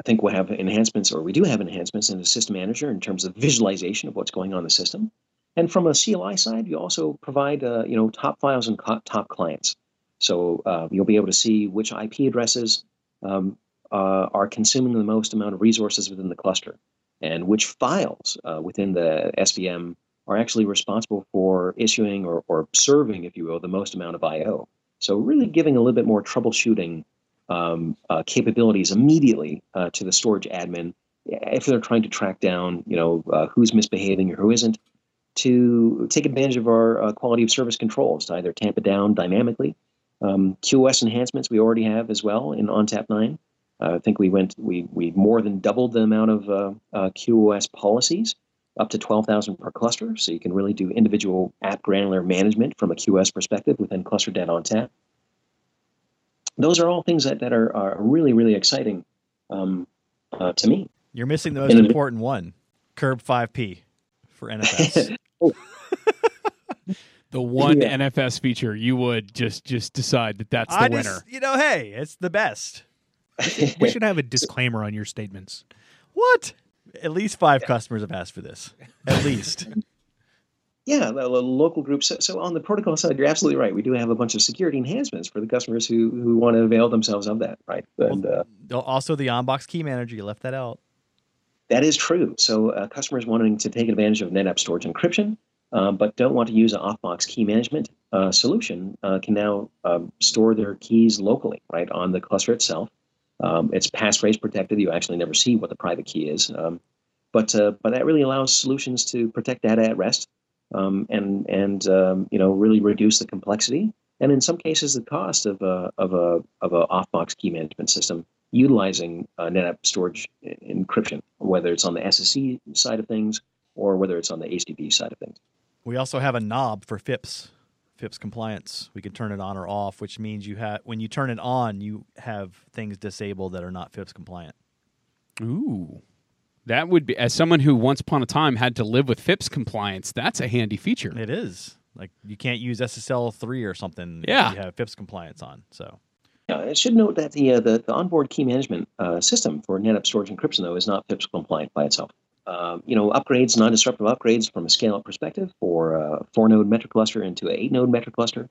I think we'll have enhancements, or we do have enhancements in the system manager in terms of visualization of what's going on in the system. And from a CLI side, you also provide uh, you know top files and top clients. So uh, you'll be able to see which IP addresses um, uh, are consuming the most amount of resources within the cluster, and which files uh, within the SVM are actually responsible for issuing or, or serving, if you will, the most amount of I/O. So really giving a little bit more troubleshooting um, uh, capabilities immediately uh, to the storage admin if they're trying to track down, you know, uh, who's misbehaving or who isn't, to take advantage of our uh, quality of service controls to either tamp it down dynamically. Um, QoS enhancements we already have as well in ONTAP 9. Uh, I think we went we we more than doubled the amount of uh, QoS policies up to 12,000 per cluster, so you can really do individual app granular management from a QS perspective within Cluster Data ONTAP those are all things that, that are, are really, really exciting um, uh, to me. You're missing the most and important one Curb 5P for NFS. [laughs] [laughs] the one yeah. NFS feature you would just just decide that that's the I winner. Just, you know, hey, it's the best. [laughs] we should have a disclaimer on your statements. What? At least five yeah. customers have asked for this. At least. [laughs] Yeah, the, local groups. So, so, on the protocol side, you're absolutely right. We do have a bunch of security enhancements for the customers who who want to avail themselves of that, right? And well, uh, also the on-box key manager, you left that out. That is true. So uh, customers wanting to take advantage of NetApp storage encryption, um, but don't want to use an off-box key management uh, solution, uh, can now um, store their keys locally, right, on the cluster itself. Um, it's passphrase protected. You actually never see what the private key is. Um, but uh, but that really allows solutions to protect data at rest um, and and um, you know really reduce the complexity and in some cases the cost of a of a of a off-box key management system utilizing uh, NetApp storage encryption, whether it's on the SSD side of things or whether it's on the HTTP side of things. We also have a knob for FIPS, FIPS compliance. We can turn it on or off, which means you have when you turn it on, you have things disabled that are not FIPS compliant. Ooh. That would be as someone who once upon a time had to live with FIPS compliance. That's a handy feature. It is like you can't use SSL three or something. Yeah, you have FIPS compliance on. So. Yeah, I should note that the uh, the, the, onboard key management uh, system for NetApp storage encryption though is not FIPS compliant by itself. Um, you know, upgrades, non-disruptive upgrades from a scale-up perspective for a four-node MetroCluster into an eight-node MetroCluster.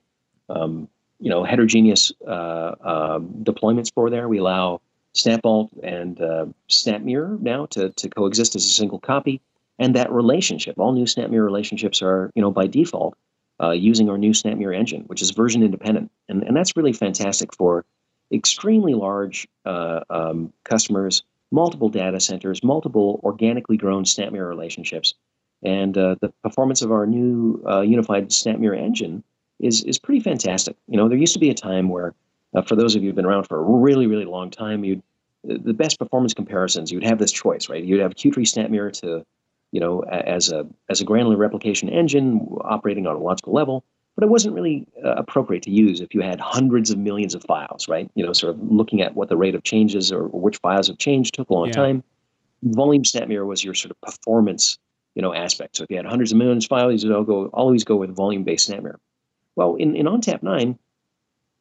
Um, you know, heterogeneous uh, um, deployments for there. We allow SnapVault and uh, SnapMirror now to, to coexist as a single copy. And that relationship, all new SnapMirror relationships are, you know, by default, uh, using our new SnapMirror engine, which is version independent. And, and that's really fantastic for extremely large uh, um, customers, multiple data centers, multiple organically grown SnapMirror relationships. And uh, the performance of our new uh, unified SnapMirror engine is, is pretty fantastic. You know, there used to be a time where uh, for those of you who've been around for a really, really long time, you'd the best performance comparisons, you'd have this choice, right? You'd have Q-tree SnapMirror to, you know, as a as a granular replication engine operating on a logical level, but it wasn't really uh, appropriate to use if you had hundreds of millions of files, right? You know, sort of looking at what the rate of changes or, or which files have changed took a long yeah. time. Volume SnapMirror was your sort of performance, you know, aspect. So if you had hundreds of millions of files, you'd go always go with volume-based SnapMirror. Well, in, in ONTAP 9,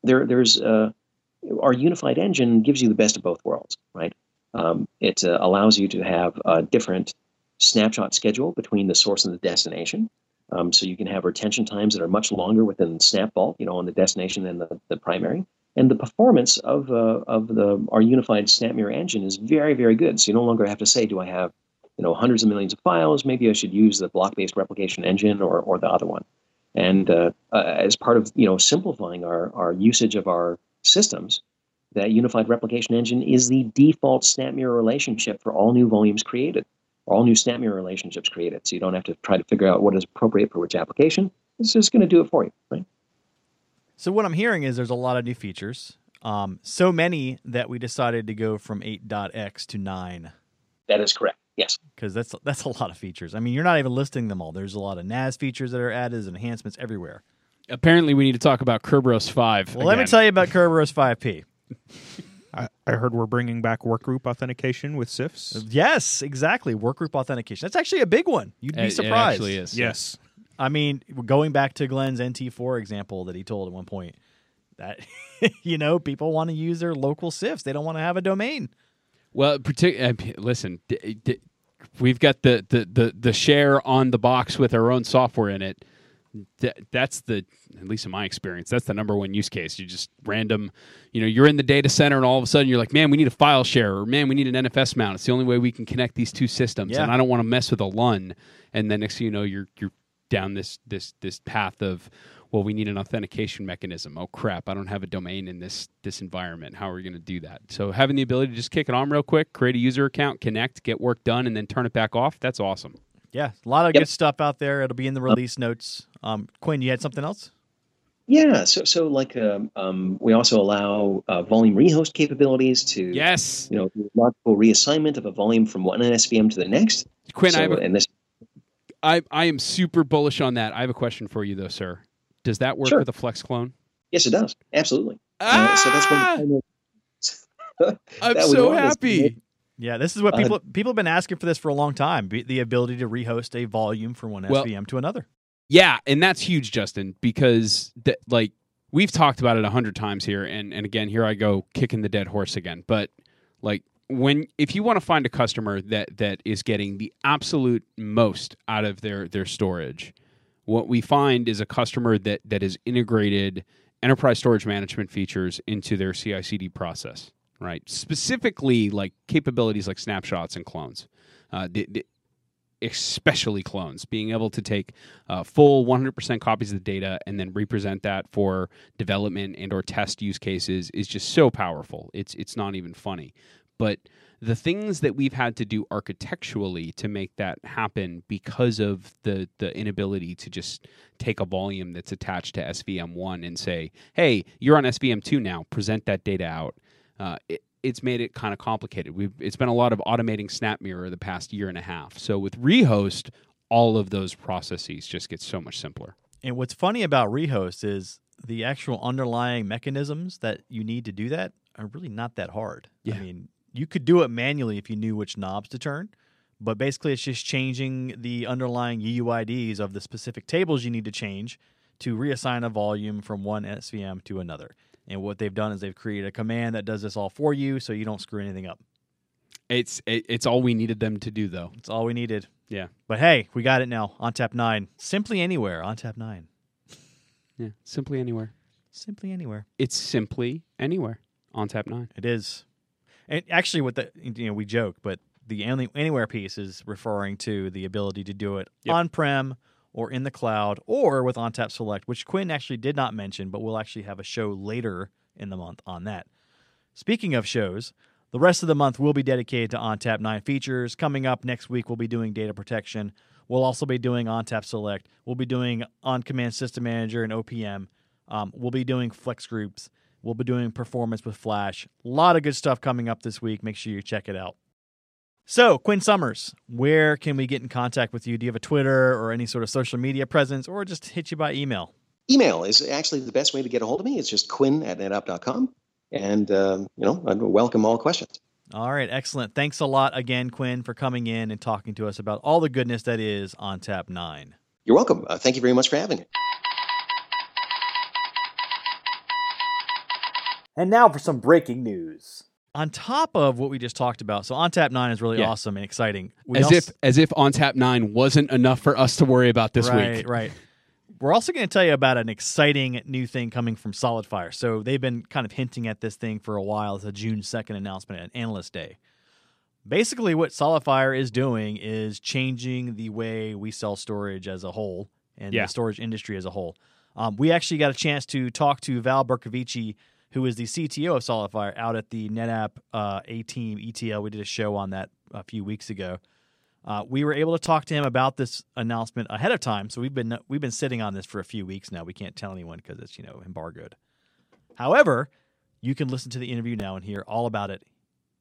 there there's uh, our unified engine gives you the best of both worlds, right? Um, it uh, allows you to have a different snapshot schedule between the source and the destination. Um, so you can have retention times that are much longer within SnapVault, you know, on the destination than the, the primary. And the performance of uh, of the our unified SnapMirror engine is very very good. So you no longer have to say, do I have you know hundreds of millions of files? Maybe I should use the block-based replication engine or or the other one. And uh, uh, as part of you know simplifying our our usage of our systems, that unified replication engine is the default SnapMirror relationship for all new volumes created, all new SnapMirror relationships created. So you don't have to try to figure out what is appropriate for which application. It's just going to do it for you, right? So what I'm hearing is there's a lot of new features. Um, so many that we decided to go from 8.x to 9 That is correct. Yes. because that's that's a lot of features. I mean, you're not even listing them all. There's a lot of NAS features that are added, and enhancements everywhere. Apparently, we need to talk about Kerberos Five. Well, let me tell you about Kerberos 5P. [laughs] I, I heard we're bringing back workgroup authentication with CIFS. Yes, exactly. Workgroup authentication. That's actually a big one. You'd be It- it surprised. actually is. Yes. I mean, going back to Glenn's NT4 example that he told at one point, that [laughs] you know, people want to use their local CIFS. They don't want to have a domain. Well, partic- uh, listen, d- d- we've got the, the, the, the share on the box with our own software in it. Th- that's the, at least in my experience, that's the number one use case. You just random, you know, you're in the data center and all of a sudden you're like, man, we need a file share, or man, we need an NFS mount. It's the only way we can connect these two systems, Yeah. and I don't want to mess with a LUN. And then next thing you know, you're you're down this this this path of well we need an authentication mechanism oh crap i don't have a domain in this this environment how are we going to do that so having the ability to just kick it on real quick create a user account connect get work done and then turn it back off that's awesome Yeah, a lot of Yep. good stuff out there. It'll be in the release notes. Um, Quinn, you had something else? Yeah. So so like um, um, we also allow uh, volume rehost capabilities to yes you know logical reassignment of a volume from one NSVM to the next. quinn so, I, have a, and this I, I am super bullish on that i have a question for you though sir does that work Sure. with a flex clone yes, it does absolutely. Uh, so that's one. Ah! of the i'm [laughs] that so want is happy make- Yeah, this is what Uh, people people have been asking for this for a long time. be- The ability to rehost a volume from one Well- SVM to another. Yeah, and that's huge, Justin, because that like we've talked about it a hundred times here, and and again, here I go kicking the dead horse again. But like when if you want to find a customer that that is getting the absolute most out of their their storage, what we find is a customer that that is integrated enterprise storage management features into their CI/CD process, right? Specifically, like capabilities like snapshots and clones. Uh, especially clones, being able to take uh, full 100% copies of the data and then represent that for development and or test use cases is just so powerful. It's it's not even funny. But the things that we've had to do architecturally to make that happen because of the the inability to just take a volume that's attached to SVM1 and say, "Hey, you're on SVM2 now. Present that data out." Uh, it, it's made it kind of complicated. We've it's been a lot of automating SnapMirror the past year and a half. So with Rehost, all of those processes just get so much simpler. And what's funny about rehost is the actual underlying mechanisms that you need to do that are really not that hard. Yeah. I mean, you could do it manually if you knew which knobs to turn, but basically it's just changing the underlying UUIDs of the specific tables you need to change to reassign a volume from one SVM to another. And what they've done is they've created a command that does this all for you so you don't screw anything up. It's it, it's all we needed them to do though. It's all we needed. Yeah. But hey, we got it now ONTAP 9. Simply anywhere ONTAP 9. Yeah, simply anywhere. Simply anywhere. It's simply anywhere ONTAP 9. It is. And actually, what the you know we joke, but the only anywhere piece is referring to the ability to do it Yep. on prem or in the cloud or with ONTAP Select, which Quinn actually did not mention, but we'll actually have a show later in the month on that. Speaking of shows, the rest of the month will be dedicated to ONTAP 9 features. Coming up next week, we'll be doing data protection. We'll also be doing ONTAP Select. We'll be doing OnCommand System Manager and OPM. Um, we'll be doing Flex Groups. We'll be doing performance with Flash. A lot of good stuff coming up this week. Make sure you check it out. So, Quinn Summers, where can we get in contact with you? Do you have a Twitter or any sort of social media presence, or just hit you by email? Email is actually the best way to get a hold of me. It's just quinn at netapp.com. And, um, you know, I welcome all questions. All right, excellent. Thanks a lot again, Quinn, for coming in and talking to us about all the goodness that is ONTAP 9. You're welcome. Uh, thank you very much for having me. And now for some breaking news. On top of what we just talked about, so ONTAP nine is really Yeah. awesome and exciting. We as also- if as if ONTAP nine wasn't enough for us to worry about this right, week. Right. We're also going to tell you about an exciting new thing coming from SolidFire. So they've been kind of hinting at this thing for a while. It's a June 2nd announcement at Analyst Day. Basically, what SolidFire is doing is changing the way we sell storage as a whole and Yeah. the storage industry as a whole. Um, we actually got a chance to talk to Val Bercovici, who is the CTO of SolidFire, out at the NetApp uh, A Team ETL. We did a show on that a few weeks ago. Uh, we were able to talk to him about this announcement ahead of time, so we've been we've been sitting on this for a few weeks now. We can't tell anyone because it's you know embargoed. However, you can listen to the interview now and hear all about it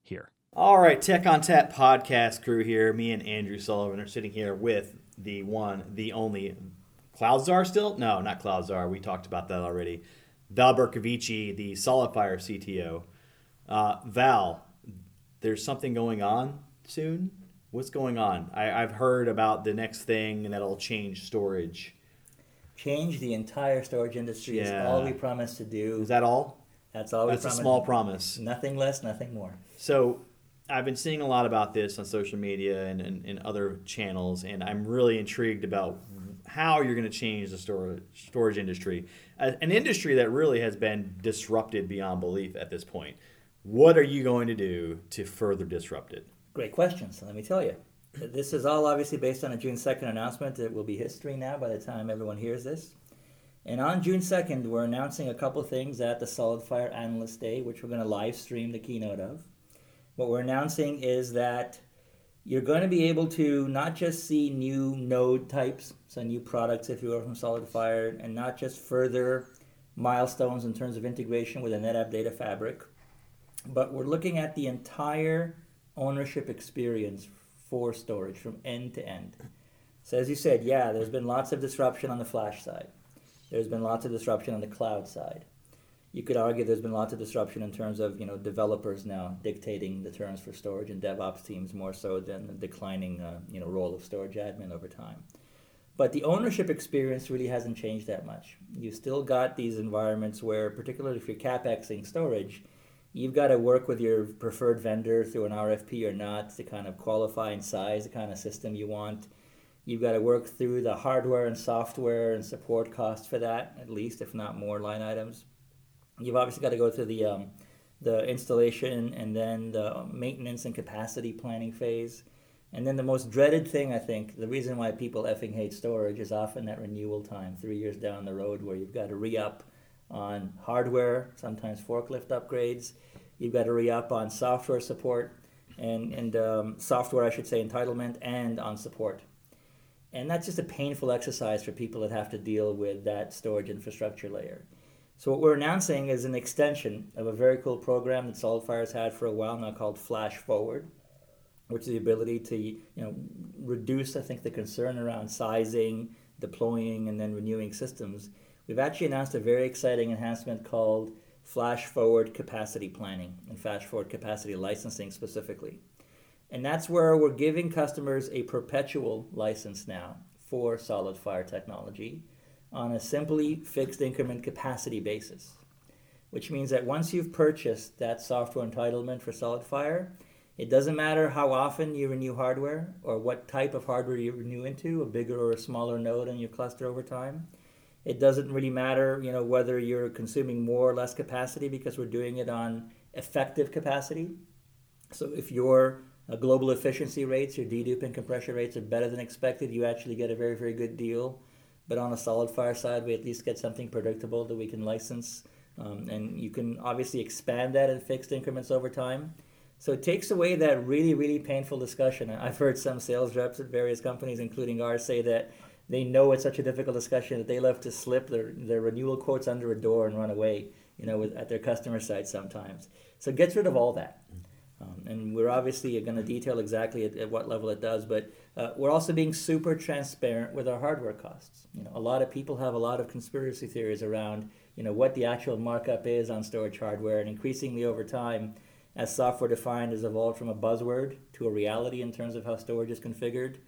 here. All right, Tech ONTAP podcast crew here. Me and Andrew Sullivan are sitting here with the one, the only CloudZar still? No, not CloudZar. We talked about that already. Val Bercovici, the SolidFire CTO. Uh, Val, there's something going on soon. What's going on? I, I've heard about the next thing and that'll change storage. change the entire storage industry is all we promise to do. Is that all? That's all we That's a small promise. Nothing less, nothing more. So I've been seeing a lot about this on social media and, and, and other channels, and I'm really intrigued about how you're going to change the storage storage industry, an industry that really has been disrupted beyond belief at this point. What are you going to do to further disrupt it? Great question. So let me tell you. This is all obviously based on a June 2nd announcement. It will be history now by the time everyone hears this. And on June 2nd, we're announcing a couple things at the SolidFire Analyst Day, which we're going to live stream the keynote of. What we're announcing is that you're going to be able to not just see new node types, so new products, if you will, from SolidFire, and not just further milestones in terms of integration with the NetApp data fabric, but we're looking at the entire ownership experience for storage from end to end. So as you said, yeah, there's been lots of disruption on the flash side. There's been lots of disruption on the cloud side. You could argue there's been lots of disruption in terms of you know developers now dictating the terms for storage and DevOps teams more so than the declining uh, you know role of storage admin over time. But the ownership experience really hasn't changed that much. You've still got these environments where, particularly if you're capexing storage, you've got to work with your preferred vendor through an RFP or not to kind of qualify and size the kind of system you want. You've got to work through the hardware and software and support costs for that, at least, if not more line items. You've obviously got to go through the um, the installation and then the maintenance and capacity planning phase. And then the most dreaded thing, I think, the reason why people effing hate storage is often that renewal time, three years down the road, where you've got to re up on hardware, sometimes forklift upgrades. You've got to re up on software support and, and um, software, I should say, entitlement and on support. And that's just a painful exercise for people that have to deal with that storage infrastructure layer. So what we're announcing is an extension of a very cool program that SolidFire's had for a while now called Flash Forward, which is the ability to you know reduce I think the concern around sizing, deploying, and then renewing systems. We've actually announced a very exciting enhancement called Flash Forward Capacity Planning and Flash Forward Capacity Licensing specifically. And that's where we're giving customers a perpetual license now for SolidFire technology on a simply fixed increment capacity basis, which means that once you've purchased that software entitlement for SolidFire, it doesn't matter how often you renew hardware or what type of hardware you renew into, a bigger or a smaller node in your cluster over time. It doesn't really matter, you know, whether you're consuming more or less capacity because we're doing it on effective capacity. So if your uh, global efficiency rates, your dedupe and compression rates are better than expected, you actually get a very, very good deal. But on a SolidFire side, we at least get something predictable that we can license. Um, and you can obviously expand that in fixed increments over time. So it takes away that really, really painful discussion. I've heard some sales reps at various companies, including ours, say that they know it's such a difficult discussion that they love to slip their, their renewal quotes under a door and run away, you know, with, at their customer site sometimes. So it gets rid of all that. Um, and we're obviously going to detail exactly at, at, what level it does, but uh, we're also being super transparent with our hardware costs. You know, a lot of people have a lot of conspiracy theories around, you know, what the actual markup is on storage hardware, and increasingly over time, as software defined has evolved from a buzzword to a reality in terms of how storage is configured.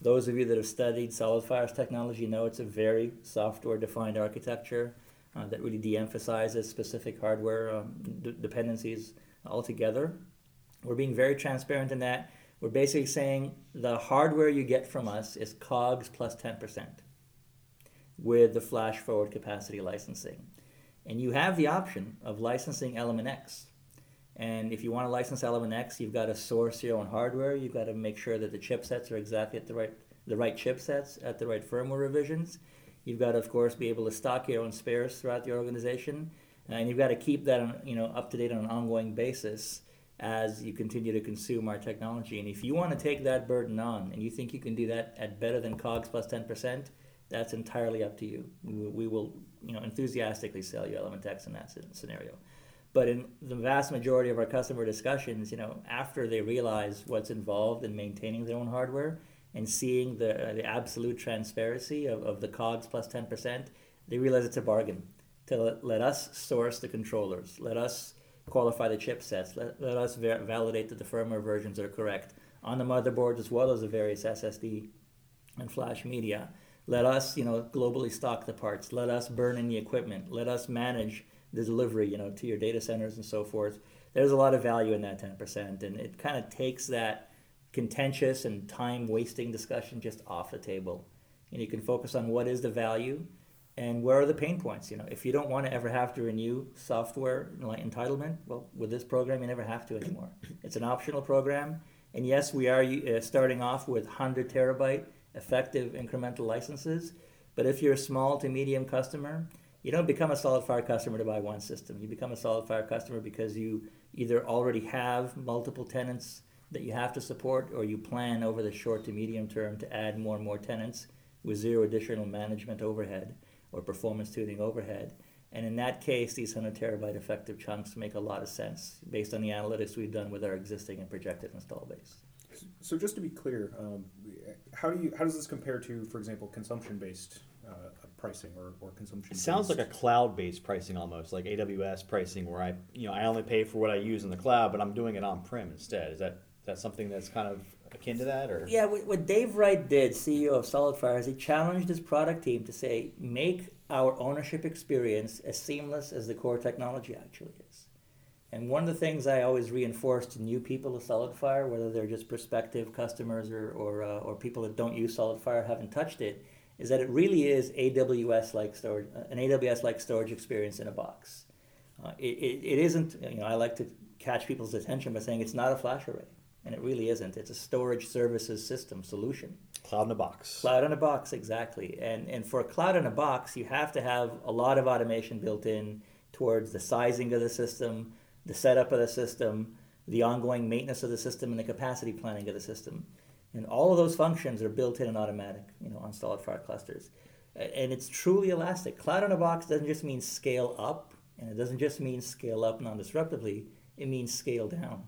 Those of you that have studied SolidFire's technology know it's a very software defined architecture uh, that really de emphasizes specific hardware um, d- dependencies altogether. We're being very transparent in that. We're basically saying the hardware you get from us is COGS plus 10% with the flash forward capacity licensing. And you have the option of licensing Element X. And if you want to license Element X, you've got to source your own hardware. You've got to make sure that the chipsets are exactly at the right the right chipsets at the right firmware revisions. You've got to, of course, be able to stock your own spares throughout the organization, and you've got to keep that you know up to date on an ongoing basis as you continue to consume our technology. And if you want to take that burden on, and you think you can do that at better than COGS plus plus ten percent, that's entirely up to you. We, will you know enthusiastically sell you Element X in that scenario. But in the vast majority of our customer discussions, you know, after they realize what's involved in maintaining their own hardware, and seeing the, uh, the absolute transparency of, of the COGS plus 10%, they realize it's a bargain to let, let us source the controllers, let us qualify the chipsets, let, let us ver- validate that the firmware versions are correct on the motherboards as well as the various SSD and flash media. Let us, you know, globally stock the parts. Let us burn in the equipment. Let us manage the delivery, you know, to your data centers and so forth. There's a lot of value in that 10%, and it kind of takes that contentious and time wasting discussion just off the table. And you can focus on what is the value and where are the pain points. You know, if you don't want to ever have to renew software entitlement, well, with this program, you never have to anymore. It's an optional program. And yes, we are uh, starting off with 100 terabyte effective incremental licenses. But if you're a small to medium customer, you don't become a SolidFire customer to buy one system. You become a SolidFire customer because you either already have multiple tenants that you have to support or you plan over the short to medium term to add more and more tenants with zero additional management overhead or performance tuning overhead. And in that case, these 100 terabyte effective chunks make a lot of sense based on the analytics we've done with our existing and projected install base. So just to be clear, um, how do you how does this compare to, for example, consumption based uh, pricing or, or consumption? It sounds like a cloud based pricing almost, like AWS pricing, where I you know I only pay for what I use in the cloud, but I'm doing it on prem instead. Is that that something that's kind of akin to that, or yeah? What Dave Wright did, CEO of SolidFire, is he challenged his product team to say, make our ownership experience as seamless as the core technology actually is. And one of the things I always reinforce to new people to SolidFire, whether they're just prospective customers or or, uh, or people that don't use SolidFire haven't touched it, is that it really is AWS like storage, an AWS like storage experience in a box. Uh, it, it, it isn't, you know, I like to catch people's attention by saying it's not a flash array and it really isn't. It's a storage services system solution. Cloud in a box. Cloud in a box, exactly. And and for a cloud in a box, you have to have a lot of automation built in towards the sizing of the system, the setup of the system, the ongoing maintenance of the system, and the capacity planning of the system. And all of those functions are built in and automatic, you know, on SolidFire clusters. And it's truly elastic. Cloud in a box doesn't just mean scale up, and it doesn't just mean scale up non-disruptively. It means scale down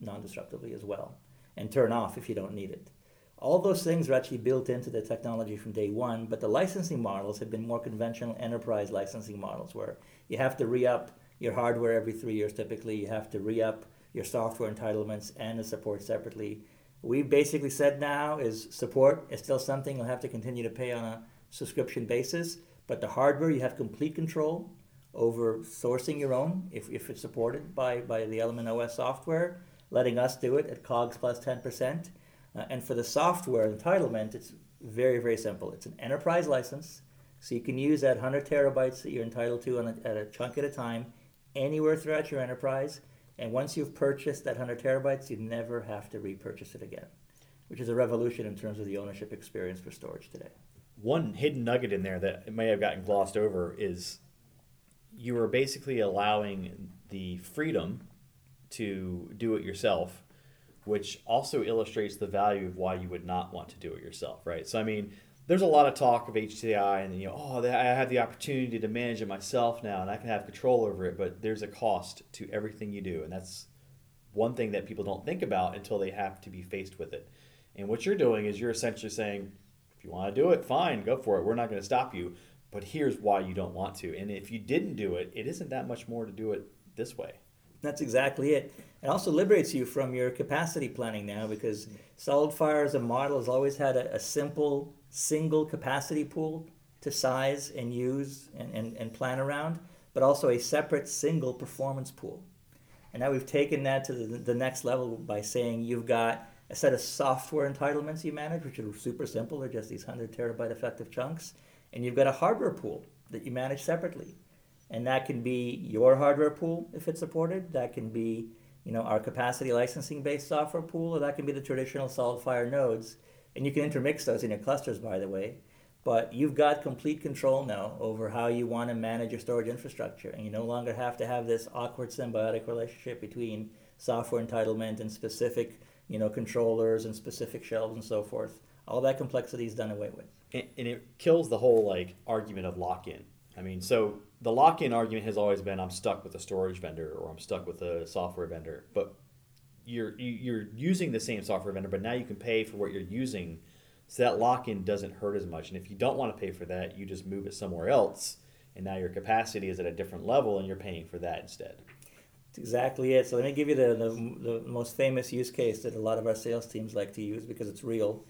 non-disruptively as well, and turn off if you don't need it. All those things are actually built into the technology from day one, but the licensing models have been more conventional enterprise licensing models where you have to re-up your hardware every three years typically, you have to re-up your software entitlements and the support separately. We've basically said now is support is still something you'll have to continue to pay on a subscription basis, but the hardware you have complete control over sourcing your own if, if it's supported by, by the Element OS software letting us do it at COGS plus 10%. Uh, and for the software entitlement, it's very, very simple. It's an enterprise license, so you can use that 100 terabytes that you're entitled to a, at a chunk at a time anywhere throughout your enterprise. And once you've purchased that 100 terabytes, you never have to repurchase it again, which is a revolution in terms of the ownership experience for storage today. One hidden nugget in there that may have gotten glossed over is you are basically allowing the freedom to do it yourself, which also illustrates the value of why you would not want to do it yourself, right? So, I mean, there's a lot of talk of HCI and, you know, oh, I have the opportunity to manage it myself now and I can have control over it, but there's a cost to everything you do. And that's one thing that people don't think about until they have to be faced with it. And what you're doing is you're essentially saying, if you want to do it, fine, go for it. We're not going to stop you. But here's why you don't want to. And if you didn't do it, it isn't that much more to do it this way. That's exactly it. It also liberates you from your capacity planning now because SolidFire as a model has always had a, a simple single capacity pool to size and use and, and, and plan around, but also a separate single performance pool. And now we've taken that to the, the next level by saying you've got a set of software entitlements you manage, which are super simple. They're just these 100 terabyte effective chunks. And you've got a hardware pool that you manage separately. And that can be your hardware pool if it's supported. That can be you know, our capacity licensing based software pool, or that can be the traditional SolidFire nodes. And you can intermix those in your clusters, by the way. But you've got complete control now over how you want to manage your storage infrastructure. And you no longer have to have this awkward symbiotic relationship between software entitlement and specific you know, controllers and specific shelves and so forth. All that complexity is done away with. And, and it kills the whole like argument of lock-in. I mean, so the lock-in argument has always been I'm stuck with a storage vendor or I'm stuck with a software vendor, but you're you're using the same software vendor, but now you can pay for what you're using, so that lock-in doesn't hurt as much. And if you don't want to pay for that, you just move it somewhere else, and now your capacity is at a different level, and you're paying for that instead. That's exactly it. So let me give you the, the, the most famous use case that a lot of our sales teams like to use because it's real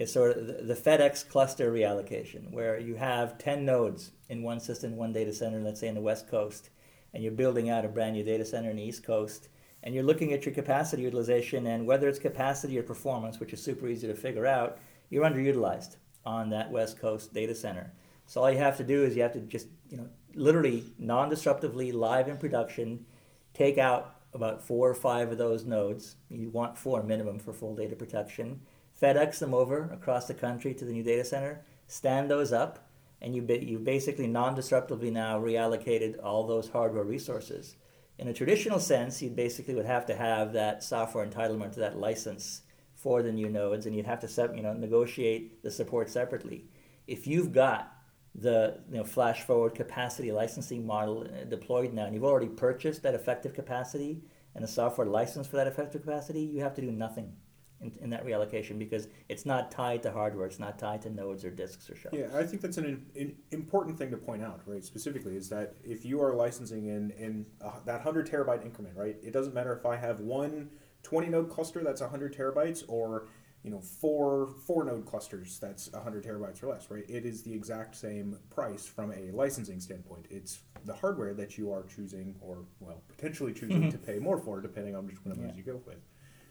is sort of the, FedEx cluster reallocation, where you have 10 nodes in one system, one data center, let's say in the West Coast, and you're building out a brand new data center in the East Coast, and you're looking at your capacity utilization, and whether it's capacity or performance, which is super easy to figure out, you're underutilized on that West Coast data center. So all you have to do is you have to just, you know, literally non-disruptively, live in production, take out about four or five of those nodes. You want four minimum for full data protection FedEx them over across the country to the new data center, stand those up, and you, you basically non-disruptively now reallocated all those hardware resources. In a traditional sense, you basically would have to have that software entitlement to that license for the new nodes, and you'd have to set, you know negotiate the support separately. If you've got the you know, flash forward capacity licensing model uh, deployed now, and you've already purchased that effective capacity and a software license for that effective capacity, you have to do nothing in, in that reallocation because it's not tied to hardware, it's not tied to nodes or disks or shelves. Yeah, I think that's an, an important thing to point out, right? Specifically, is that if you are licensing in in uh, that hundred terabyte increment, right? It doesn't matter if I have one 20 node cluster that's 100 terabytes or you know four four node clusters that's 100 terabytes or less right it is the exact same price from a licensing standpoint it's the hardware that you are choosing or well potentially choosing mm-hmm. [laughs] to pay more for depending on which one of those yeah. you go with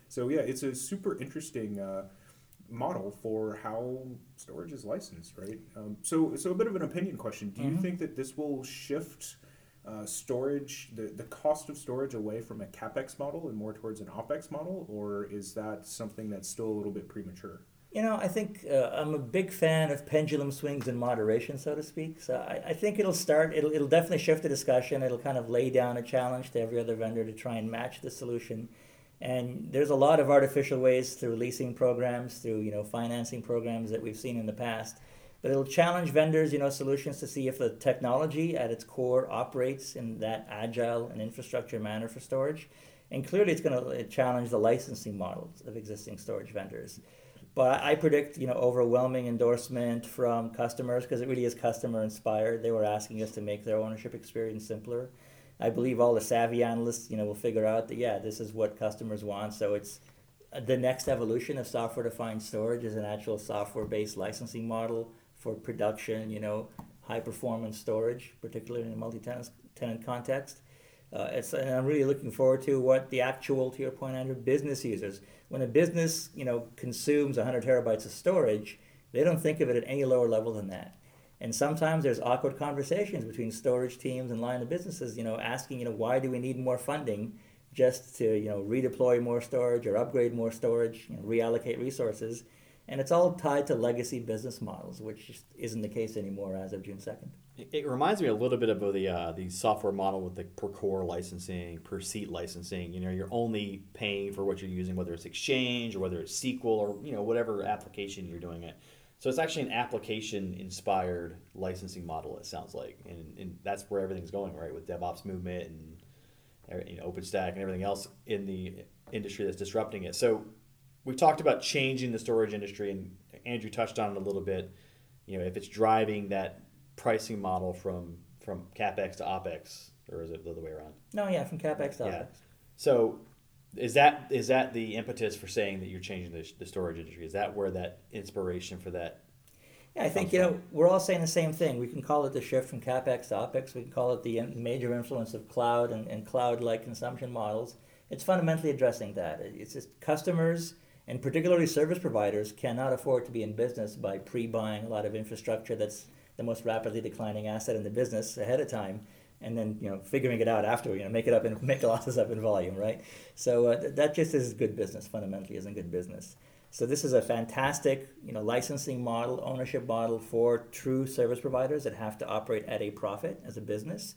so yeah, it's a super interesting uh, model for how storage is licensed, right? Um, so so a bit of an opinion question: Do you mm-hmm. think that this will shift? Uh, storage, the, the cost of storage away from a capex model and more towards an opex model, or is that something that's still a little bit premature? You know, I think uh, I'm a big fan of pendulum swings in moderation, so to speak. So I, I think it'll start, it'll, it'll definitely shift the discussion. It'll kind of lay down a challenge to every other vendor to try and match the solution. And there's a lot of artificial ways through leasing programs, through you know financing programs that we've seen in the past. But it'll challenge vendors, you know, solutions to see if the technology at its core operates in that agile and infrastructure manner for storage. And clearly, it's going to challenge the licensing models of existing storage vendors. But I predict, you know, overwhelming endorsement from customers because it really is customer inspired. They were asking us to make their ownership experience simpler. I believe all the savvy analysts, you know, will figure out that yeah, this is what customers want. So it's uh, the next evolution of software-defined storage is an actual software-based licensing model for production. You know, high-performance storage, particularly in a multi-tenant tenant context. Uh, it's, and I'm really looking forward to what the actual, to your point, Andrew, business users. When a business, you know, consumes 100 terabytes of storage, they don't think of it at any lower level than that. And sometimes there's awkward conversations between storage teams and line of businesses, you know, asking, you know, why do we need more funding just to, you know, redeploy more storage or upgrade more storage, you know, reallocate resources. And it's all tied to legacy business models, which isn't the case anymore as of June 2nd. It reminds me a little bit of the uh, the software model with the per core licensing, per seat licensing. You know, you're only paying for what you're using, whether it's Exchange or whether it's SQL or you know whatever application you're doing it. So it's actually an application inspired licensing model. It sounds like, and, and that's where everything's going, right? With DevOps movement and er, you know, OpenStack and everything else in the industry that's disrupting it. So we talked about changing the storage industry, and Andrew touched on it a little bit. You know, if it's driving that pricing model from from capex to opex, or is it the other way around? No, yeah, from capex to yeah. opex. So is that is that the impetus for saying that you're changing the, the storage industry? Is that where that inspiration for that? Yeah, I think you know we're all saying the same thing. We can call it the shift from capex to opex. We can call it the major influence of cloud and, and cloud-like consumption models. It's fundamentally addressing that. It's just customers and particularly service providers cannot afford to be in business by pre-buying a lot of infrastructure that's the most rapidly declining asset in the business ahead of time, and then you know figuring it out after. You know, make it up and [laughs] make losses up in volume, right? So uh, th- that just is good business. Fundamentally, isn't good business. So this is a fantastic, you know, licensing model, ownership model for true service providers that have to operate at a profit as a business.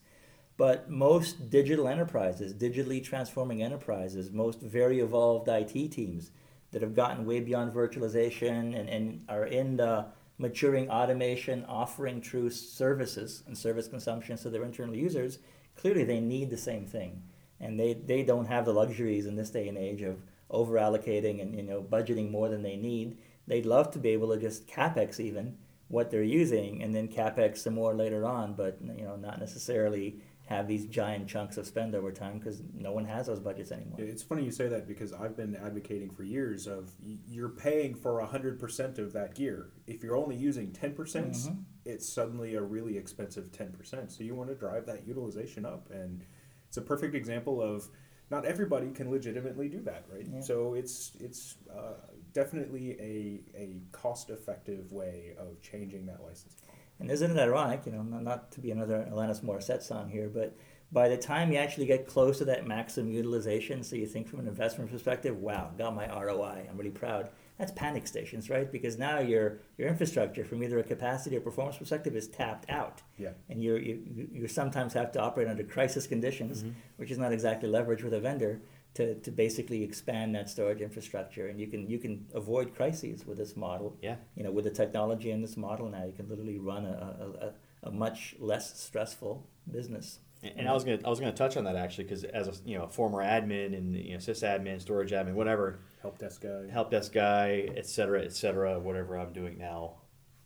But most digital enterprises, digitally transforming enterprises, most very evolved IT teams that have gotten way beyond virtualization and, and are in the maturing automation, offering true services and service consumption to their internal users, clearly they need the same thing. And they, they don't have the luxuries in this day and age of over allocating and you know budgeting more than they need. They'd love to be able to just capex even what they're using and then capex some more later on, but you know not necessarily have these giant chunks of spend over time because no one has those budgets anymore. It's funny you say that because I've been advocating for years of you're paying for 100% of that gear. If you're only using 10%, percent it's suddenly a really expensive 10%. So you want to drive that utilization up. And it's a perfect example of not everybody can legitimately do that, right? Yeah. So it's it's uh, definitely a, a cost effective way of changing that license. And isn't it ironic, you know, not, to be another Alanis Morissette song here, but by the time you actually get close to that maximum utilization, so you think from an investment perspective, wow, got my ROI, I'm really proud. That's panic stations, right? Because now your your infrastructure, from either a capacity or performance perspective, is tapped out. Yeah. And you you you sometimes have to operate under crisis conditions, mm-hmm. which is not exactly leverage with a vendor to, to basically expand that storage infrastructure. And you can you can avoid crises with this model Yeah. you know, with the technology in this model now, you can literally run a, a, a, a much less stressful business. And and I was gonna I was gonna touch on that actually because as a you know former admin and you know sysadmin, storage admin, whatever, Help desk guy. help desk guy, et cetera, et cetera, whatever I'm doing now,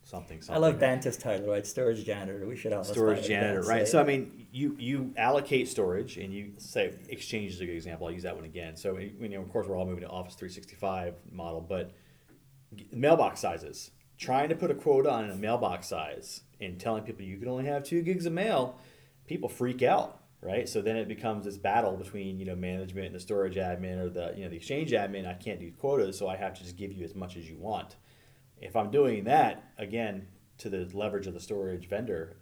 something something. I love Banta's title, right? Storage janitor. We should all storage janitor, right? say. So I mean, you you allocate storage, and you say Exchange is a good example. I'll use that one again. So you know, of course, we're all moving to Office 365 model, but mailbox sizes. Trying to put a quota on a mailbox size and telling people you can only have two gigs of mail, people freak out, right? So then it becomes this battle between you know management and the storage admin or the you know the Exchange admin. I can't do quotas, so I have to just give you as much as you want. If I'm doing that again to the leverage of the storage vendor,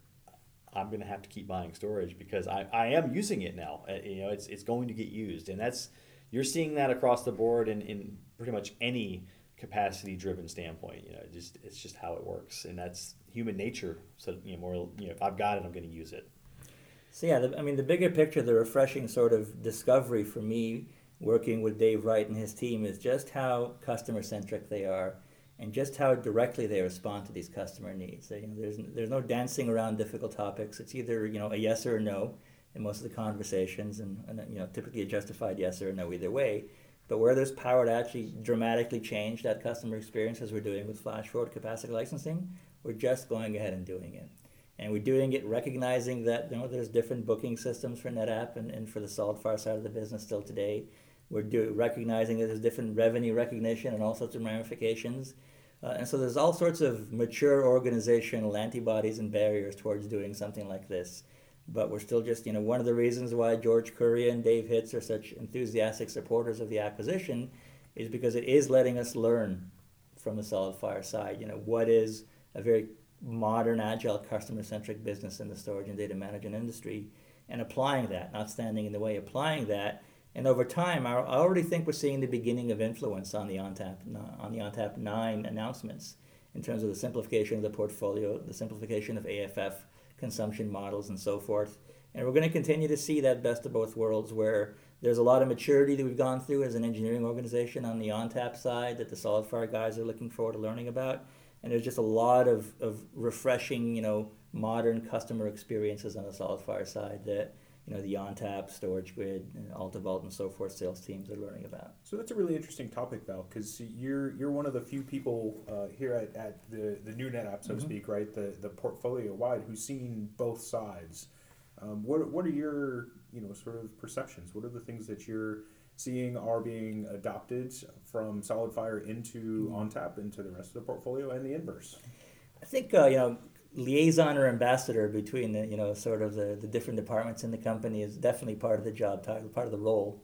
I'm going to have to keep buying storage because I, I am using it now. Uh, you know, it's, it's going to get used, and that's you're seeing that across the board in, in pretty much any capacity driven standpoint. You know, just it's just how it works, and that's human nature. So you know, more you know, if I've got it, I'm going to use it. So yeah, the, I mean, the bigger picture, the refreshing sort of discovery for me working with Dave Wright and his team is just how customer centric they are, and just how directly they respond to these customer needs. So, you know, there's there's no dancing around difficult topics. It's either you know a yes or a no in most of the conversations, and, and you know typically a justified yes or a no either way. But where there's power to actually dramatically change that customer experience, as we're doing with flash forward capacity licensing, we're just going ahead and doing it and we're doing it recognizing that you know there's different booking systems for NetApp and, and for the SolidFire side of the business still today. We're do, recognizing that there's different revenue recognition and all sorts of ramifications. Uh, and so there's all sorts of mature organizational antibodies and barriers towards doing something like this. But we're still just, you know, one of the reasons why George Kurian and Dave Hitz are such enthusiastic supporters of the acquisition is because it is letting us learn from the SolidFire side, you know, what is a very modern, agile, customer-centric business in the storage and data management industry, and applying that, not standing in the way, applying that, and over time, I already think we're seeing the beginning of influence on the ONTAP on the ONTAP nine announcements in terms of the simplification of the portfolio, the simplification of AFF consumption models, and so forth. And we're going to continue to see that best of both worlds, where there's a lot of maturity that we've gone through as an engineering organization on the ONTAP side that the SolidFire guys are looking forward to learning about and there's just a lot of, of refreshing, you know, modern customer experiences on the SolidFire side that, you know, the ONTAP, StorageGRID, and AltaVault, and so forth sales teams are learning about. So that's a really interesting topic, Val, because you're you're one of the few people uh, here at, at the, the new NetApp, so to speak, right? The the portfolio wide who's seen both sides. Um, what what are your you know sort of perceptions? What are the things that you're seeing are being adopted from SolidFire into ONTAP into the rest of the portfolio, and the inverse? I think uh, you know liaison or ambassador between the you know sort of the, the different departments in the company is definitely part of the job title, part of the role.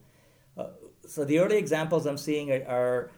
Uh, so the early examples I'm seeing are, are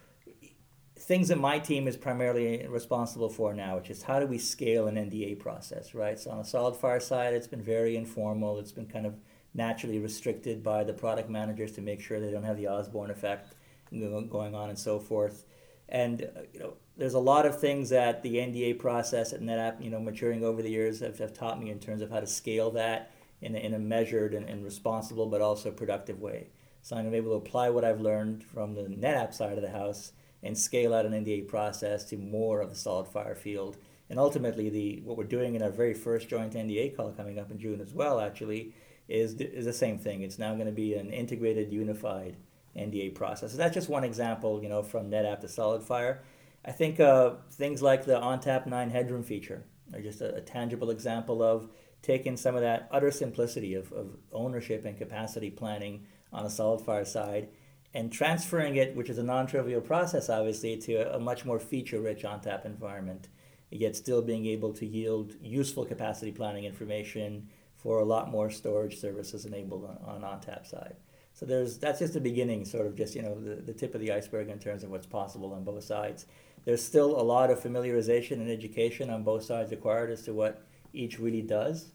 things that my team is primarily responsible for now, which is how do we scale an NDA process, right? So on the SolidFire side, it's been very informal. It's been kind of naturally restricted by the product managers to make sure they don't have the Osborne effect going on and so forth. And uh, you know, there's a lot of things that the NDA process at NetApp, you know, maturing over the years have, have taught me in terms of how to scale that in a, in a measured and, and responsible but also productive way. So I'm able to apply what I've learned from the NetApp side of the house and scale out an NDA process to more of the SolidFire field. And ultimately, the what we're doing in our very first joint NDA call coming up in June as well, actually, is, is the same thing. It's now going to be an integrated, unified NDA process. So that's just one example, you know, from NetApp to SolidFire. I think uh, things like the ONTAP 9 headroom feature are just a, a, tangible example of taking some of that utter simplicity of, of ownership and capacity planning on a SolidFire side and transferring it, which is a non-trivial process, obviously, to a, much more feature-rich ONTAP environment, yet still being able to yield useful capacity planning information for a lot more storage services enabled on, on ONTAP side. So there's that's just the beginning, sort of just you know the, the tip of the iceberg in terms of what's possible on both sides. There's still a lot of familiarization and education on both sides required as to what each really does.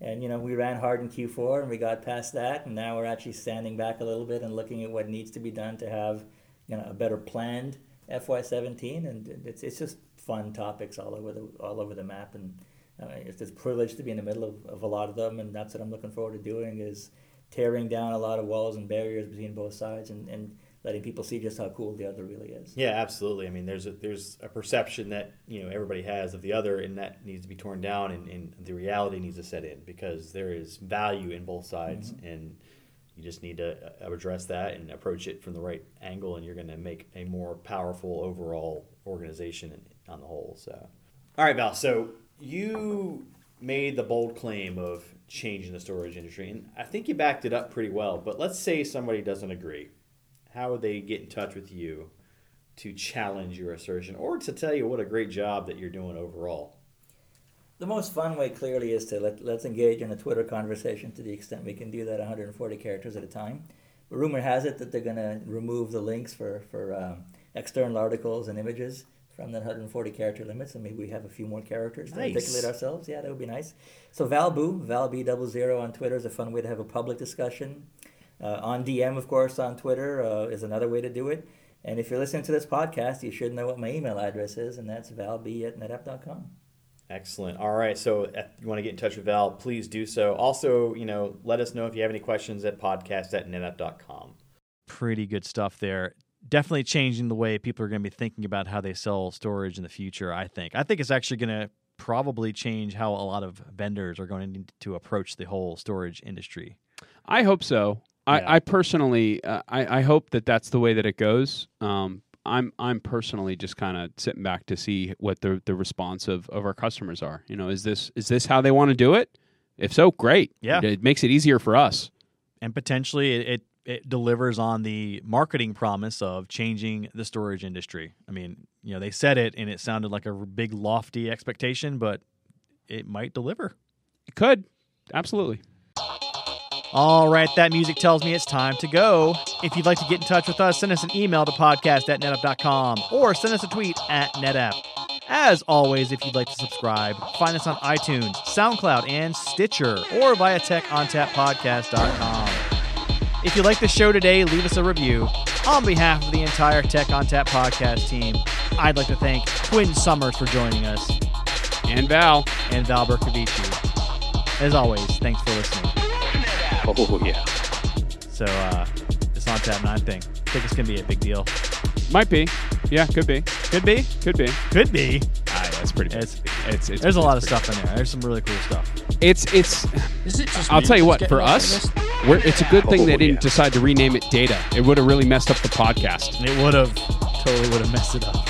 And you know, we ran hard in Q4 and we got past that, and now we're actually standing back a little bit and looking at what needs to be done to have you know a better planned FY17. And it's it's just fun topics all over the all over the map, and uh, it's a privilege to be in the middle of, of a lot of them, and that's what I'm looking forward to doing is tearing down a lot of walls and barriers between both sides and, and letting people see just how cool the other really is. Yeah, absolutely. I mean, there's a, there's a perception that you know everybody has of the other, and that needs to be torn down, and, and the reality needs to set in because there is value in both sides, mm-hmm. and you just need to uh, address that and approach it from the right angle, and you're going to make a more powerful overall organization on the whole. So, all right, Val. So you made the bold claim of changing the storage industry, and I think you backed it up pretty well. But let's say somebody doesn't agree how would they get in touch with you to challenge your assertion or to tell you what a great job that you're doing overall? The most fun way clearly is to let, let's engage in a Twitter conversation to the extent we can do that 140 characters at a time. But rumor has it that they're going to remove the links for, for um, external articles and images from that 140 character limit, so maybe we have a few more characters to articulate ourselves. Yeah, that would be nice. So Valbu, Valb00 on Twitter is a fun way to have a public discussion. Uh, on DM, of course, on Twitter uh, is another way to do it. And if you're listening to this podcast, you should know what my email address is, and that's valb at netapp.com. Excellent. All right. So if you want to get in touch with Val, please do so. Also, you know, let us know if you have any questions at podcast at netapp.com. Pretty good stuff there. Definitely changing the way people are going to be thinking about how they sell storage in the future, I think. I think it's actually going to probably change how a lot of vendors are going to need to approach the whole storage industry. I hope so. I. I personally, uh, I, I hope that that's the way that it goes. Um, I'm I'm personally just kind of sitting back to see what the the response of, of our customers are. You know, is this is this how they want to do it? If so, great. Yeah, it, it makes it easier for us, and potentially it, it it delivers on the marketing promise of changing the storage industry. I mean, you know, they said it and it sounded like a big lofty expectation, but it might deliver. It could absolutely. All right, that music tells me it's time to go. If you'd like to get in touch with us, send us an email to podcast at netapp.com or send us a tweet at netapp. As always, if you'd like to subscribe, find us on iTunes, SoundCloud, and Stitcher, or via techontappodcast.com. If you like the show today, leave us a review. On behalf of the entire Tech ONTAP podcast team, I'd like to thank Quinn Summers for joining us. And Val. And Val Bercovici. As always, thanks for listening. Oh yeah. So uh, this ONTAP nine thing. I think it's gonna be a big deal. Might be. Yeah, could be. Could be. Could be. Could be. Yeah, that's pretty. Big. It's, it's, it's there's a lot of stuff in there. There's some really cool stuff. It's it's. Is it just I'll tell you what. For us, we're, it's a good thing oh, they didn't oh, yeah. decide to rename it Data. It would have really messed up the podcast. It would have totally would have messed it up.